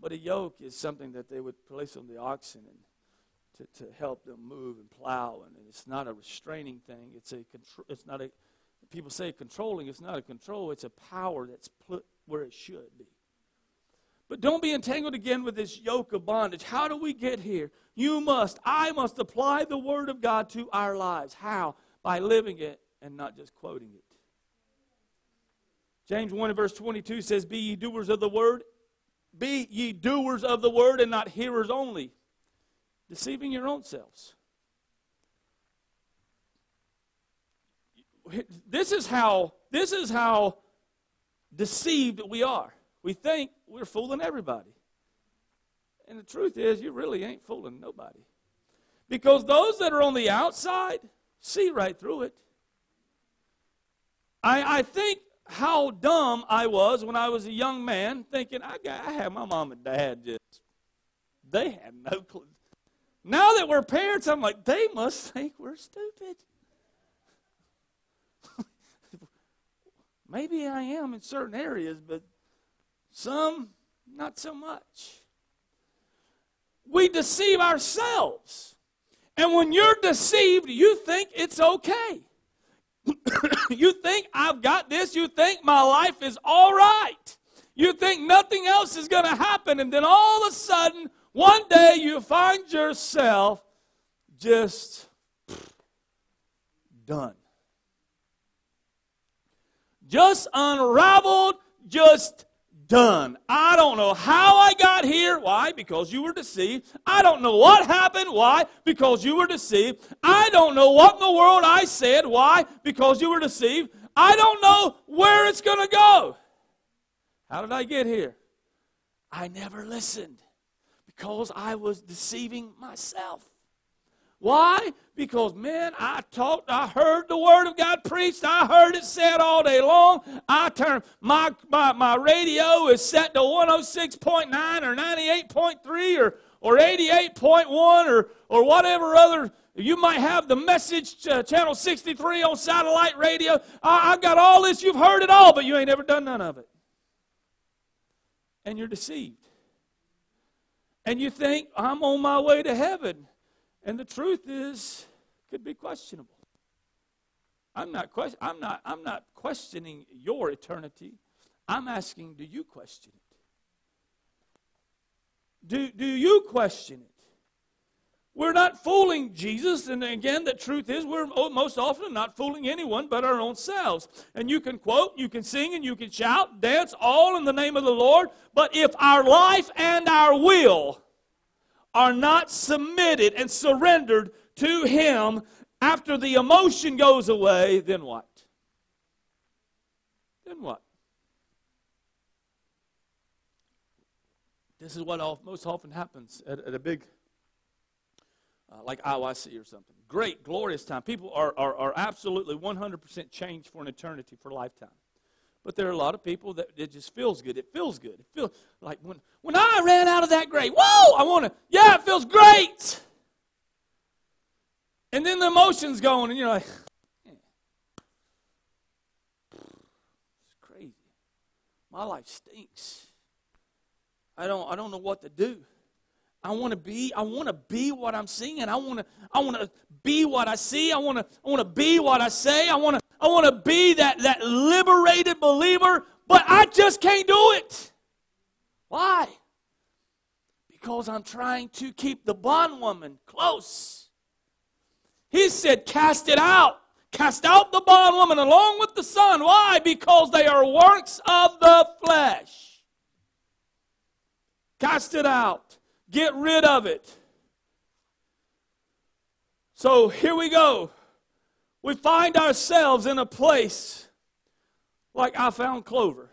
But a yoke is something that they would place on the oxen and to, to help them move and plow. And it's not a restraining thing. It's a contr- it's not a people say controlling. It's not a control. It's a power that's put where it should be. But don't be entangled again with this yoke of bondage. How do we get here? You must, I must apply the Word of God to our lives. How? By living it and not just quoting it. James 1 and verse 22 says, Be ye doers of the Word, be ye doers of the Word and not hearers only, deceiving your own selves. This is how, this is how deceived we are. We think we're fooling everybody. And the truth is, you really ain't fooling nobody. Because those that are on the outside see right through it. I, I think how dumb I was when I was a young man, thinking I, got, I had my mom and dad just, they had no clue. Now that we're parents, I'm like, they must think we're stupid. Maybe I am in certain areas, but some, not so much. We deceive ourselves. And when you're deceived, you think it's okay. you think I've got this. You think my life is all right. You think nothing else is going to happen. And then all of a sudden, one day you find yourself just done. Just unraveled, just done. I don't know how I got here. Why? Because you were deceived. I don't know what happened. Why? Because you were deceived. I don't know what in the world I said. Why? Because you were deceived. I don't know where it's going to go. How did I get here? I never listened because I was deceiving myself. Why? Because, man, I talked, I heard the Word of God preached, I heard it said all day long. I turned, my, my, my radio is set to 106.9 or 98.3 or, or 88.1 or, or whatever other. You might have the message uh, channel 63 on satellite radio. I, I've got all this, you've heard it all, but you ain't ever done none of it. And you're deceived. And you think, I'm on my way to heaven. And the truth is, could be questionable. I'm not, question, I'm, not, I'm not questioning your eternity. I'm asking, do you question it? Do, do you question it? We're not fooling Jesus. And again, the truth is, we're most often not fooling anyone but our own selves. And you can quote, you can sing, and you can shout, dance, all in the name of the Lord. But if our life and our will are not submitted and surrendered to Him after the emotion goes away, then what? Then what? This is what most often happens at, at a big, uh, like IYC or something. Great, glorious time. People are, are, are absolutely 100% changed for an eternity, for a lifetime. But there are a lot of people that it just feels good. It feels good. It feels like when, when I ran out of that grave, whoa, I want to, yeah, it feels great. And then the emotions going, and you're like, it's crazy. My life stinks. I don't, I don't know what to do. I want to be, I want to be what I'm singing. I want to, I want to be what I see. I want to, I want to be what I say. I want to, I want to be that, that liberated believer, but I just can't do it. Why? Because I'm trying to keep the bondwoman close. He said, Cast it out. Cast out the bondwoman along with the son. Why? Because they are works of the flesh. Cast it out. Get rid of it. So here we go. We find ourselves in a place like I found Clover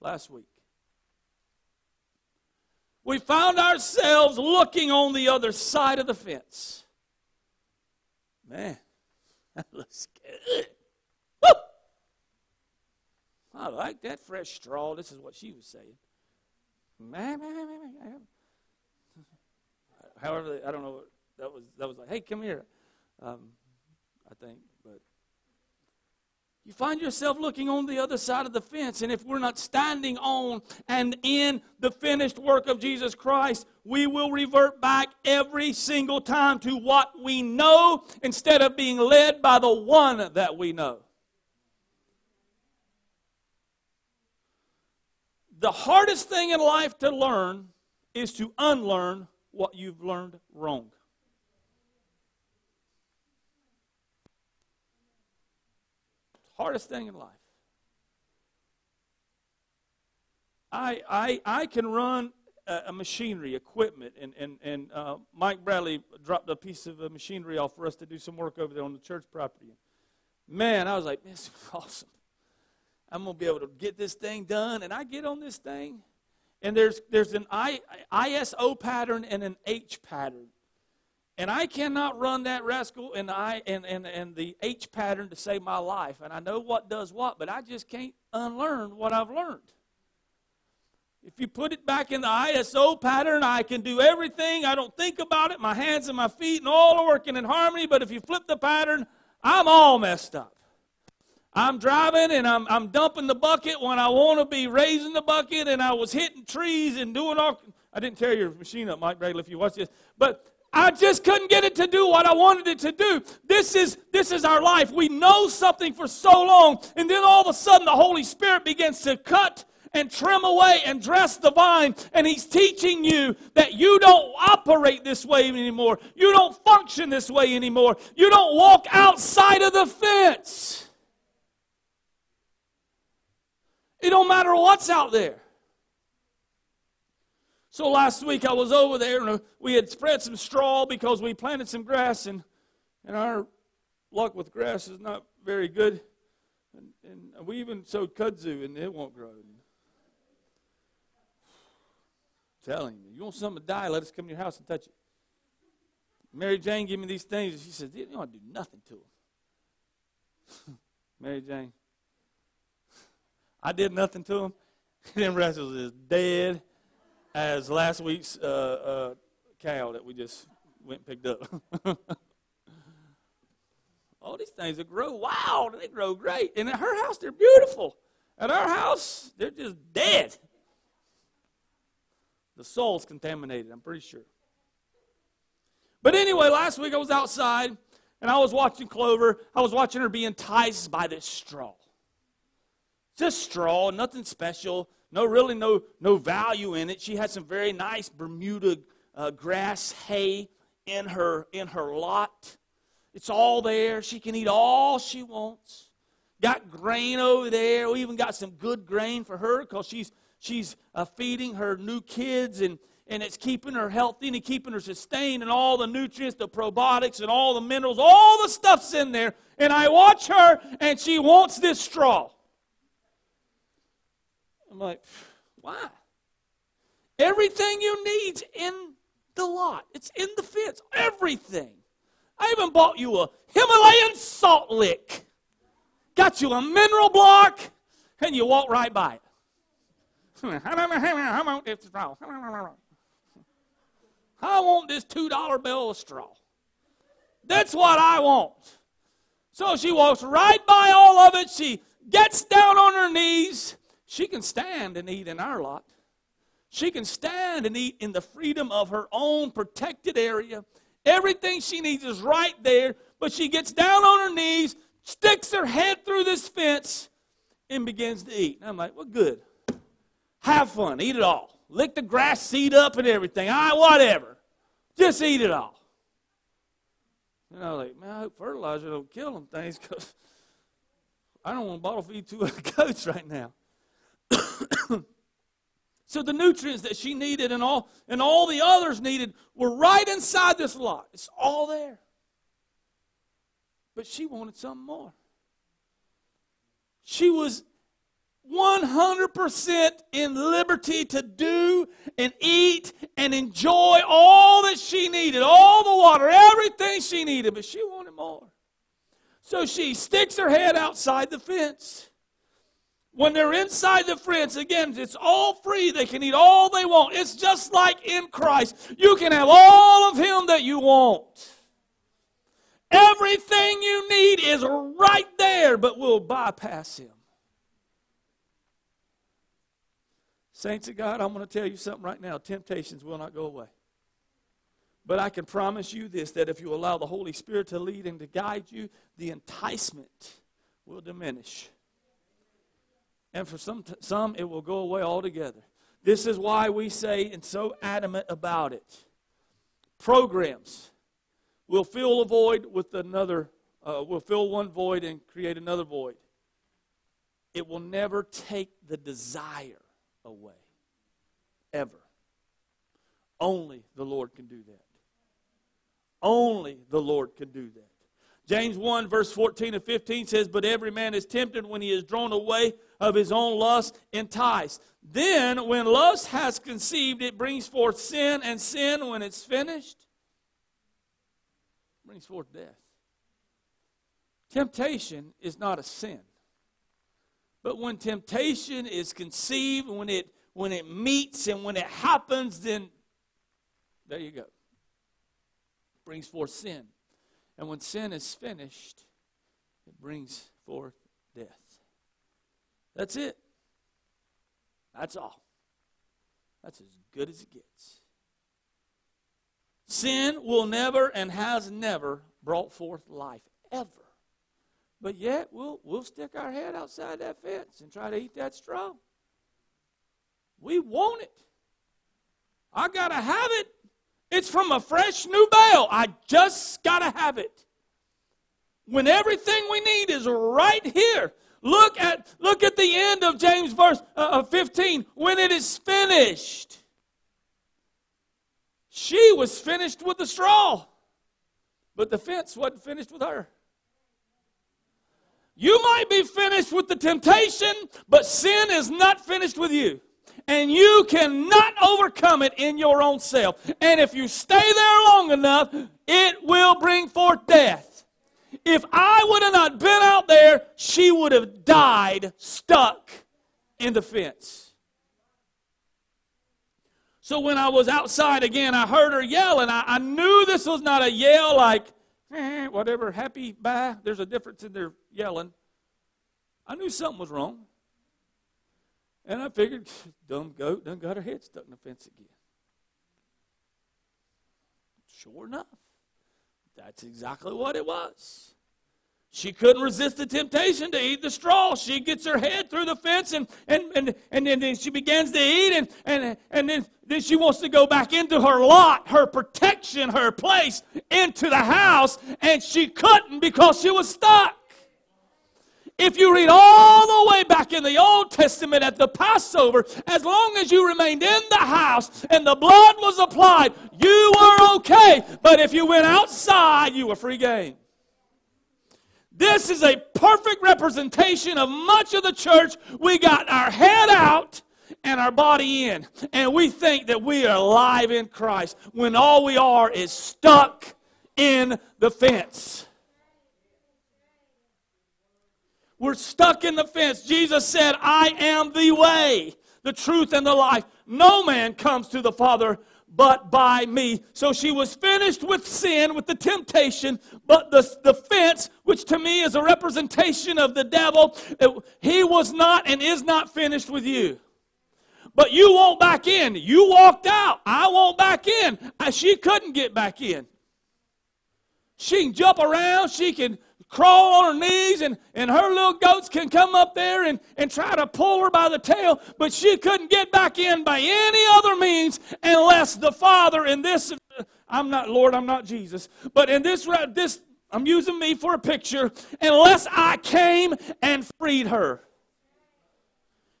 last week. We found ourselves looking on the other side of the fence. Man, that looks good. Woo! I like that fresh straw. This is what she was saying. However, I don't know. That was that was like, hey, come here. Um, I think, but you find yourself looking on the other side of the fence, and if we're not standing on and in the finished work of Jesus Christ, we will revert back every single time to what we know instead of being led by the one that we know. The hardest thing in life to learn is to unlearn what you've learned wrong. Hardest thing in life. I, I, I can run a, a machinery, equipment, and, and, and uh, Mike Bradley dropped a piece of machinery off for us to do some work over there on the church property. Man, I was like, this is awesome. I'm going to be able to get this thing done. And I get on this thing, and there's, there's an I, ISO pattern and an H pattern. And I cannot run that rascal and, I, and, and, and the H pattern to save my life. And I know what does what, but I just can't unlearn what I've learned. If you put it back in the ISO pattern, I can do everything. I don't think about it. My hands and my feet and all are working in harmony. But if you flip the pattern, I'm all messed up. I'm driving and I'm, I'm dumping the bucket when I want to be raising the bucket, and I was hitting trees and doing all. I didn't tear your machine up, Mike Bradley, if you watch this, but I just couldn't get it to do what I wanted it to do. This is this is our life. We know something for so long, and then all of a sudden the Holy Spirit begins to cut and trim away and dress the vine. And He's teaching you that you don't operate this way anymore. You don't function this way anymore. You don't walk outside of the fence. It don't matter what's out there. So last week I was over there and uh, we had spread some straw because we planted some grass and, and our luck with grass is not very good. And, and we even sowed kudzu and it won't grow. telling you, you want something to die, let us come to your house and touch it. Mary Jane gave me these things and she said, You don't do nothing to them. Mary Jane, I did nothing to him. Them wrestlers is dead as last week's uh, uh, cow that we just went and picked up. All these things that grow wild, and they grow great. And at her house, they're beautiful. At our house, they're just dead. The soil's contaminated, I'm pretty sure. But anyway, last week I was outside and I was watching Clover. I was watching her be enticed by this straw. Just straw, nothing special. No, really, no, no value in it. She had some very nice Bermuda uh, grass hay in her in her lot. It's all there. She can eat all she wants. Got grain over there. We even got some good grain for her because she's she's uh, feeding her new kids and and it's keeping her healthy and keeping her sustained and all the nutrients, the probiotics and all the minerals, all the stuff's in there. And I watch her and she wants this straw. I'm like, why? Everything you need's in the lot. It's in the fence. Everything. I even bought you a Himalayan salt lick. Got you a mineral block, and you walk right by it. I want this straw. I want this $2 bill of straw. That's what I want. So she walks right by all of it. She gets down on her knees she can stand and eat in our lot. She can stand and eat in the freedom of her own protected area. Everything she needs is right there, but she gets down on her knees, sticks her head through this fence, and begins to eat. And I'm like, well, good. Have fun. Eat it all. Lick the grass seed up and everything. All right, whatever. Just eat it all. And I was like, man, I hope fertilizer don't kill them things because I don't want to bottle feed two other goats right now. so the nutrients that she needed and all and all the others needed were right inside this lot. It's all there. But she wanted something more. She was 100% in liberty to do and eat and enjoy all that she needed, all the water, everything she needed, but she wanted more. So she sticks her head outside the fence When they're inside the fence, again, it's all free. They can eat all they want. It's just like in Christ. You can have all of Him that you want. Everything you need is right there, but we'll bypass Him. Saints of God, I'm going to tell you something right now. Temptations will not go away. But I can promise you this that if you allow the Holy Spirit to lead and to guide you, the enticement will diminish. And for some, some it will go away altogether. This is why we say and so adamant about it. Programs will fill a void with another, uh, will fill one void and create another void. It will never take the desire away. Ever. Only the Lord can do that. Only the Lord can do that. James 1, verse 14 and 15 says, But every man is tempted when he is drawn away of his own lust, enticed. Then, when lust has conceived, it brings forth sin, and sin, when it's finished, brings forth death. Temptation is not a sin. But when temptation is conceived, when it when it meets and when it happens, then there you go brings forth sin. And when sin is finished, it brings forth death. That's it. That's all. That's as good as it gets. Sin will never and has never brought forth life, ever. But yet, we'll, we'll stick our head outside that fence and try to eat that straw. We want it. I got to have it. It's from a fresh new bale. I just got to have it. When everything we need is right here. Look at look at the end of James verse uh, 15 when it is finished. She was finished with the straw, but the fence wasn't finished with her. You might be finished with the temptation, but sin is not finished with you and you cannot overcome it in your own self. And if you stay there long enough, it will bring forth death. If I would have not been out there, she would have died stuck in the fence. So when I was outside again, I heard her yell, and I, I knew this was not a yell like, eh, whatever, happy, bye. There's a difference in their yelling. I knew something was wrong. And I figured, dumb goat done got her head stuck in the fence again. Sure enough, that's exactly what it was. She couldn't resist the temptation to eat the straw. She gets her head through the fence and, and, and, and, then she begins to eat, and, and, and then, then she wants to go back into her lot, her protection, her place, into the house, and she couldn't because she was stuck. If you read all the way back in the Old Testament at the Passover, as long as you remained in the house and the blood was applied, you were okay. But if you went outside, you were free game. This is a perfect representation of much of the church. We got our head out and our body in, and we think that we are alive in Christ when all we are is stuck in the fence. We're stuck in the fence. Jesus said, I am the way, the truth, and the life. No man comes to the Father but by me. So she was finished with sin, with the temptation, but the, the fence, which to me is a representation of the devil, it, he was not and is not finished with you. But you won't back in. You walked out. I won't back in. She couldn't get back in. She can jump around. She can crawl on her knees and, and her little goats can come up there and, and try to pull her by the tail, but she couldn't get back in by any other means unless the Father in this I'm not Lord, I'm not Jesus, but in this this I'm using me for a picture, unless I came and freed her.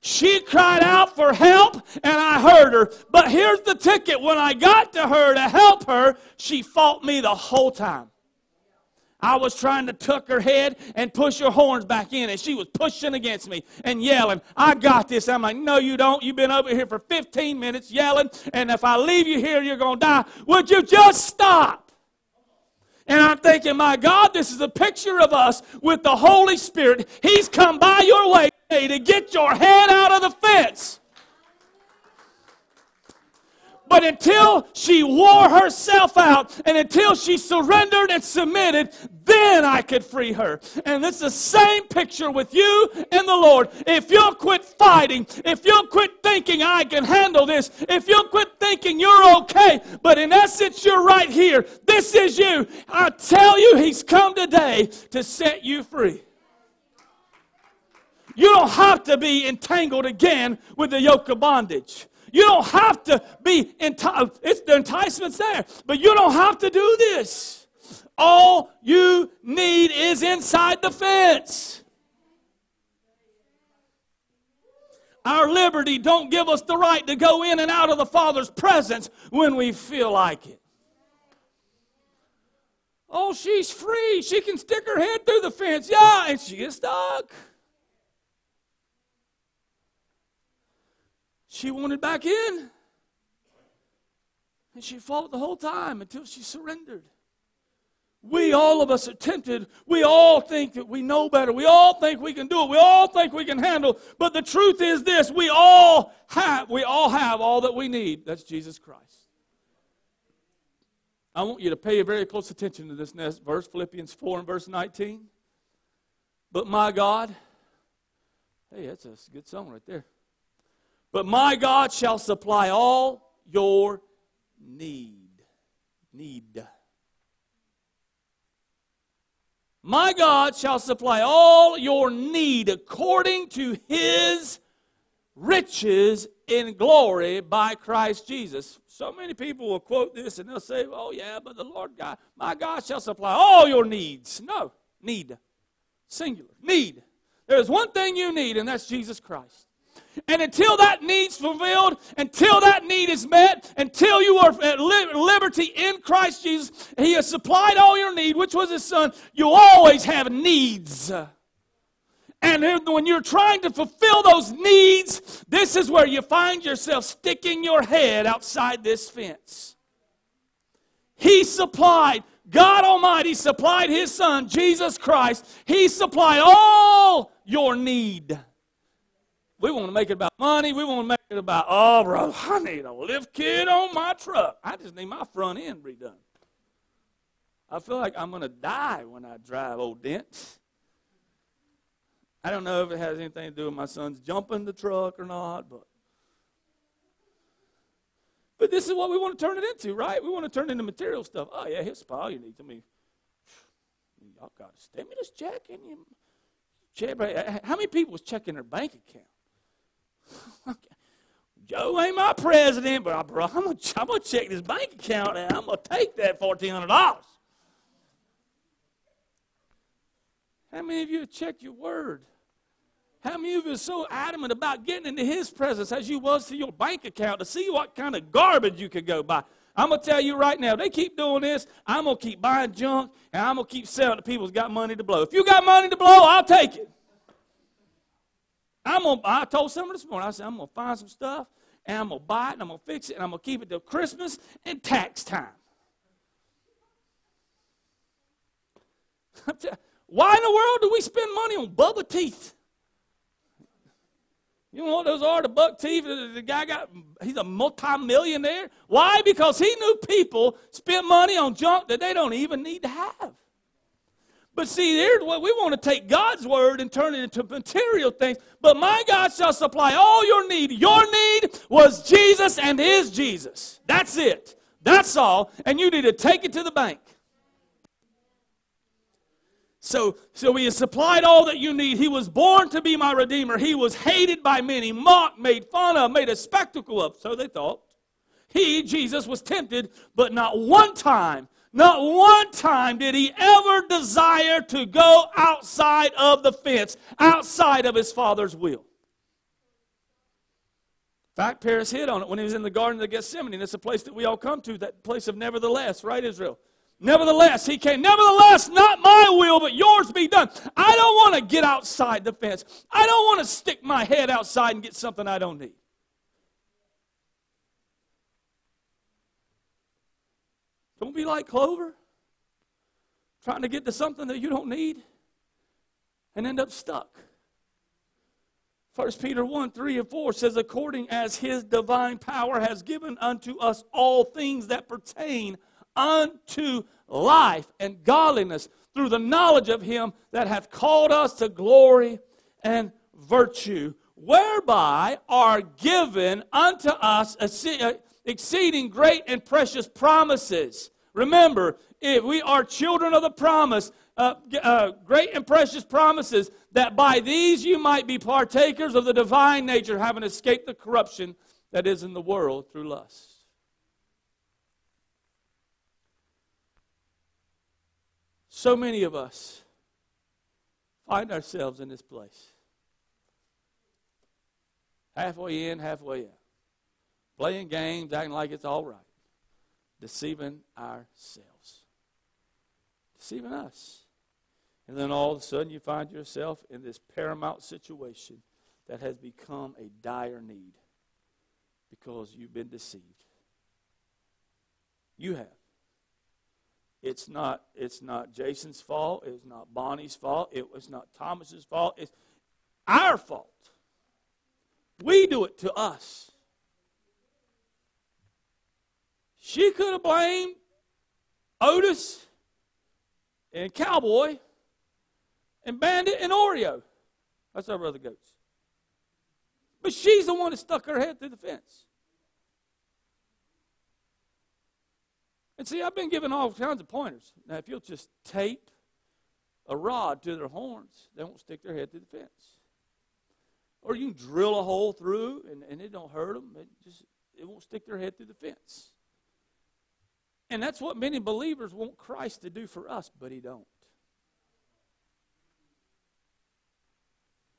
She cried out for help and I heard her. But here's the ticket when I got to her to help her, she fought me the whole time. I was trying to tuck her head and push her horns back in, and she was pushing against me and yelling, I got this. I'm like, No, you don't. You've been over here for 15 minutes yelling, and if I leave you here, you're going to die. Would you just stop? And I'm thinking, my God, this is a picture of us with the Holy Spirit. He's come by your way to get your head out of the fence. But until she wore herself out and until she surrendered and submitted, then I could free her. And it's the same picture with you and the Lord. If you'll quit fighting, if you'll quit thinking I can handle this, if you'll quit thinking you're okay, but in essence you're right here, this is you. I tell you, He's come today to set you free. You don't have to be entangled again with the yoke of bondage. You don't have to be enticed. It's the enticements there, but you don't have to do this. All you need is inside the fence. Our liberty don't give us the right to go in and out of the Father's presence when we feel like it. Oh, she's free. She can stick her head through the fence. Yeah, and she gets stuck. She wanted back in. And she fought the whole time until she surrendered. We, all of us, are tempted. We all think that we know better. We all think we can do it. We all think we can handle. But the truth is this: we all have. We all have all that we need. That's Jesus Christ. I want you to pay very close attention to this next verse, Philippians four and verse nineteen. But my God, hey, that's a good song right there. But my God shall supply all your need. Need. My God shall supply all your need according to his riches in glory by Christ Jesus. So many people will quote this and they'll say, Oh, yeah, but the Lord God, my God shall supply all your needs. No, need. Singular. Need. There's one thing you need, and that's Jesus Christ. And until that need's fulfilled, until that need is met, until you are at liberty in Christ Jesus, He has supplied all your need, which was His Son. You always have needs. And when you're trying to fulfill those needs, this is where you find yourself sticking your head outside this fence. He supplied, God Almighty supplied His Son, Jesus Christ. He supplied all your need. We want to make it about money. We want to make it about, oh, bro, I need a lift kit on my truck. I just need my front end redone. I feel like I'm going to die when I drive old dents. I don't know if it has anything to do with my son's jumping the truck or not, but but this is what we want to turn it into, right? We want to turn it into material stuff. Oh yeah, here's all you need. I mean, y'all got a stimulus check in you. How many people was checking their bank account? Joe ain't my president, but I'm going to check this bank account and I'm going to take that $1,400. How many of you have checked your word? How many of you are so adamant about getting into his presence as you was to your bank account to see what kind of garbage you could go buy? I'm going to tell you right now, they keep doing this, I'm going to keep buying junk and I'm going to keep selling to people who's got money to blow. If you got money to blow, I'll take it. I'm gonna, I told someone this morning, I said, I'm going to find some stuff and I'm going to buy it and I'm going to fix it and I'm going to keep it till Christmas and tax time. Why in the world do we spend money on Bubba teeth? You know what those are? The buck teeth. The guy got, he's a multimillionaire. Why? Because he knew people spent money on junk that they don't even need to have. But see, here's what we want to take God's word and turn it into material things. But my God shall supply all your need. Your need was Jesus and His Jesus. That's it. That's all. And you need to take it to the bank. So, so he has supplied all that you need. He was born to be my redeemer. He was hated by many, mocked, made fun of, made a spectacle of. So they thought. He, Jesus, was tempted, but not one time not one time did he ever desire to go outside of the fence, outside of his father's will. In fact, Paris hit on it when he was in the Garden of Gethsemane. It's a place that we all come to, that place of nevertheless, right, Israel? Nevertheless, he came. Nevertheless, not my will, but yours be done. I don't want to get outside the fence. I don't want to stick my head outside and get something I don't need. Don't be like Clover, trying to get to something that you don't need and end up stuck. 1 Peter 1 3 and 4 says, According as his divine power has given unto us all things that pertain unto life and godliness through the knowledge of him that hath called us to glory and virtue, whereby are given unto us uh, exceeding great and precious promises. Remember, if we are children of the promise, uh, uh, great and precious promises, that by these you might be partakers of the divine nature, having escaped the corruption that is in the world through lust. So many of us find ourselves in this place. Halfway in, halfway out. Playing games, acting like it's all right. Deceiving ourselves. Deceiving us. And then all of a sudden you find yourself in this paramount situation that has become a dire need because you've been deceived. You have. It's not, it's not Jason's fault. It's not Bonnie's fault. It was not Thomas's fault. It's our fault. We do it to us. She could have blamed Otis and Cowboy and Bandit and Oreo. That's our brother goats. But she's the one that stuck her head through the fence. And see, I've been given all kinds of pointers. Now, if you'll just tape a rod to their horns, they won't stick their head through the fence. Or you can drill a hole through, and, and it don't hurt them. It just it won't stick their head through the fence. And that's what many believers want Christ to do for us, but He don't.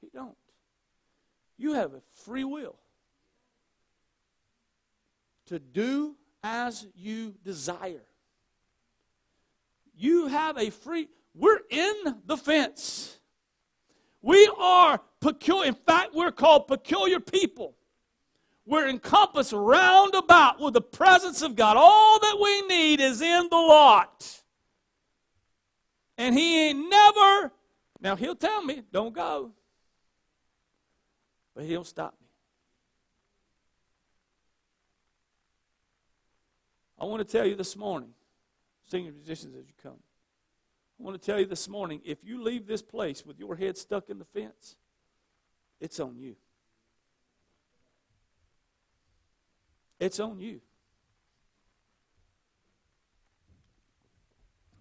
He don't. You have a free will to do as you desire. You have a free, we're in the fence. We are peculiar. In fact, we're called peculiar people. We're encompassed round about with the presence of God. All that we need is in the lot. And He ain't never, now He'll tell me, don't go. But he don't stop me. I want to tell you this morning, senior musicians, as you come, I want to tell you this morning if you leave this place with your head stuck in the fence, it's on you. It's on you.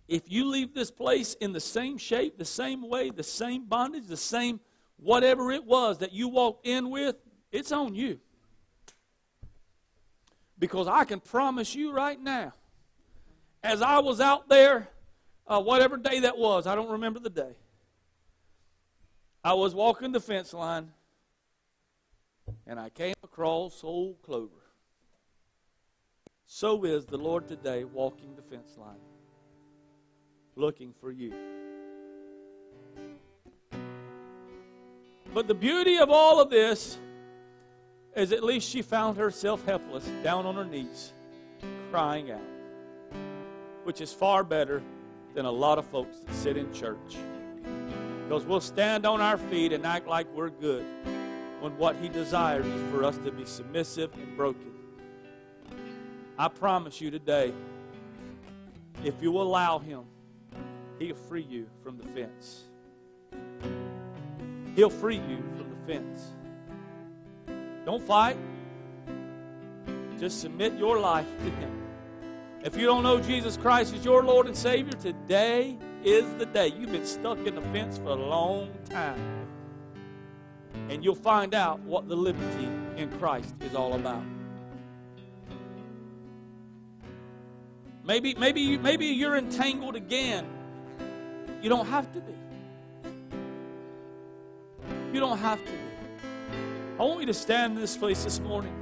If you leave this place in the same shape, the same way, the same bondage, the same whatever it was that you walked in with, it's on you. Because I can promise you right now, as I was out there, uh, whatever day that was, I don't remember the day, I was walking the fence line and I came across old Clover. So is the Lord today walking the fence line, looking for you. But the beauty of all of this is at least she found herself helpless, down on her knees, crying out, which is far better than a lot of folks that sit in church. Because we'll stand on our feet and act like we're good when what He desires is for us to be submissive and broken. I promise you today, if you allow Him, He'll free you from the fence. He'll free you from the fence. Don't fight. Just submit your life to Him. If you don't know Jesus Christ as your Lord and Savior, today is the day. You've been stuck in the fence for a long time. And you'll find out what the liberty in Christ is all about. Maybe, maybe, maybe you're entangled again. You don't have to be. You don't have to. I want you to stand in this place this morning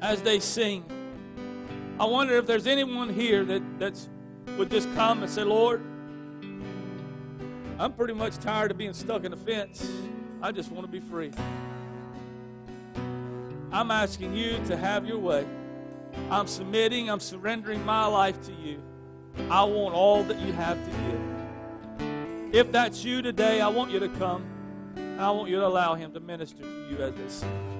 as they sing. I wonder if there's anyone here that that's would just come and say, Lord, I'm pretty much tired of being stuck in a fence. I just want to be free. I'm asking you to have your way. I'm submitting, I'm surrendering my life to you. I want all that you have to give. If that's you today, I want you to come. I want you to allow him to minister to you as they sing.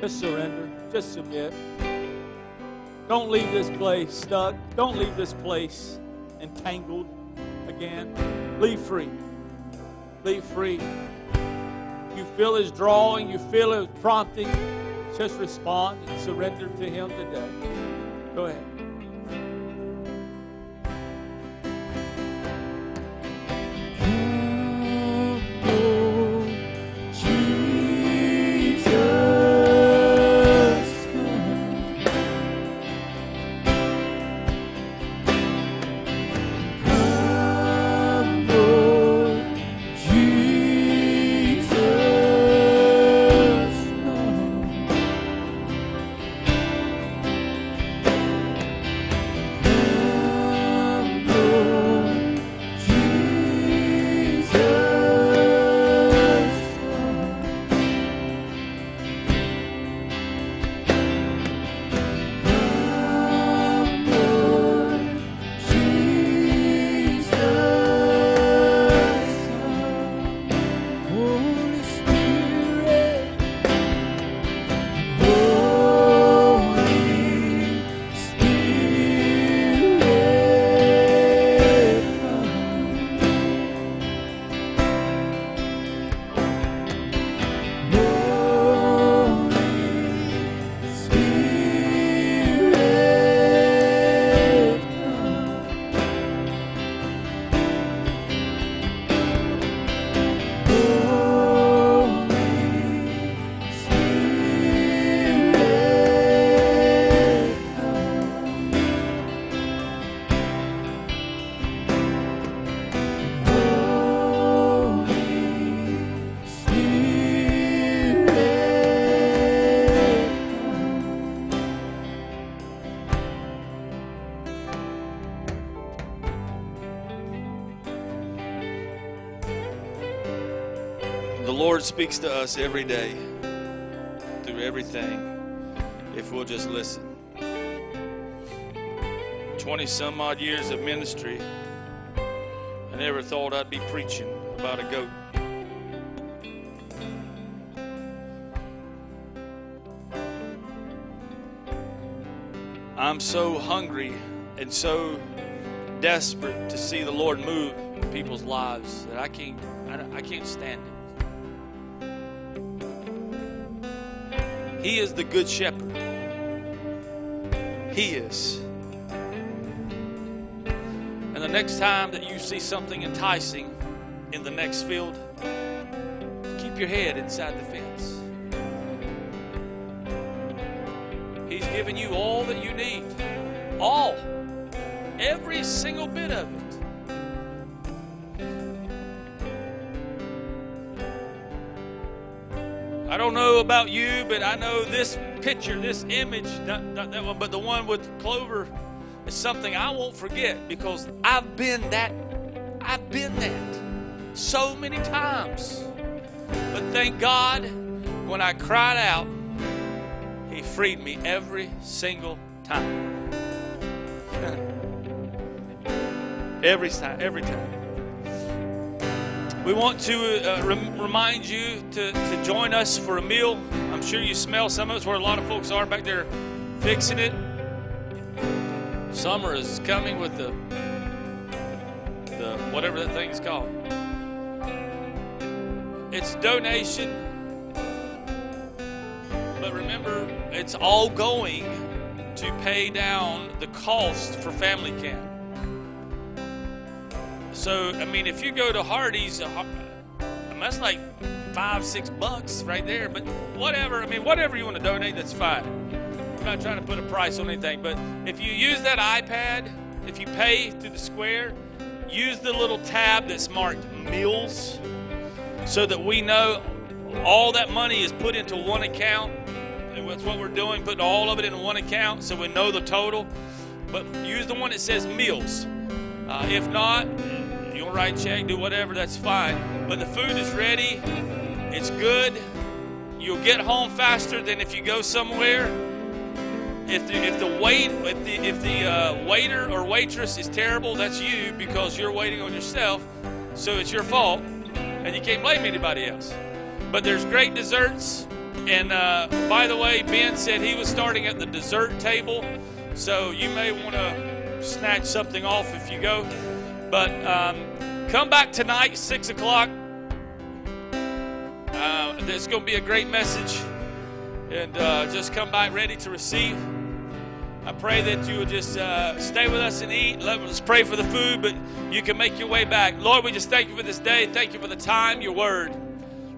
Just surrender. Just submit. Don't leave this place stuck. Don't leave this place entangled again. Leave free. Leave free. You feel His drawing, you feel His prompting. Just respond and surrender to Him today. Go ahead. Speaks to us every day through everything if we'll just listen. 20 some odd years of ministry, I never thought I'd be preaching about a goat. I'm so hungry and so desperate to see the Lord move in people's lives that I can't I, can't stand it. He is the good shepherd. He is. And the next time that you see something enticing in the next field, keep your head inside the fence. He's given you all that you need. All. Every single bit of it. Don't know about you, but I know this picture, this image, not, not that one, but the one with Clover is something I won't forget because I've been that, I've been that so many times. But thank God, when I cried out, He freed me every single time. every time, every time. We want to uh, rem- remind you to, to join us for a meal. I'm sure you smell some of us where a lot of folks are back there fixing it. Summer is coming with the the whatever that thing's called. It's donation, but remember, it's all going to pay down the cost for family camp. So, I mean, if you go to Hardee's, uh, that's like five, six bucks right there. But whatever, I mean, whatever you want to donate, that's fine. I'm not trying to put a price on anything. But if you use that iPad, if you pay through the square, use the little tab that's marked meals so that we know all that money is put into one account. That's what we're doing, putting all of it in one account so we know the total. But use the one that says meals. Uh, if not, want write check, do whatever, that's fine. But the food is ready, it's good. You'll get home faster than if you go somewhere. If the, if the wait if the if the uh, waiter or waitress is terrible, that's you because you're waiting on yourself. So it's your fault, and you can't blame anybody else. But there's great desserts, and uh, by the way, Ben said he was starting at the dessert table, so you may want to snatch something off if you go. But um, come back tonight, six o'clock. Uh, there's going to be a great message, and uh, just come back ready to receive. I pray that you will just uh, stay with us and eat. Let us pray for the food, but you can make your way back. Lord, we just thank you for this day. Thank you for the time, your word.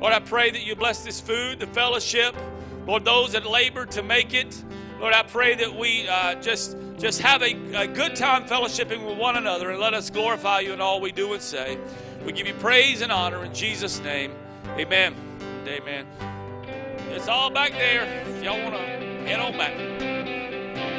Lord, I pray that you bless this food, the fellowship. Lord, those that labor to make it. Lord, I pray that we uh, just just have a, a good time fellowshipping with one another and let us glorify you in all we do and say. We give you praise and honor in Jesus' name. Amen. Amen. It's all back there. If y'all want to head on back.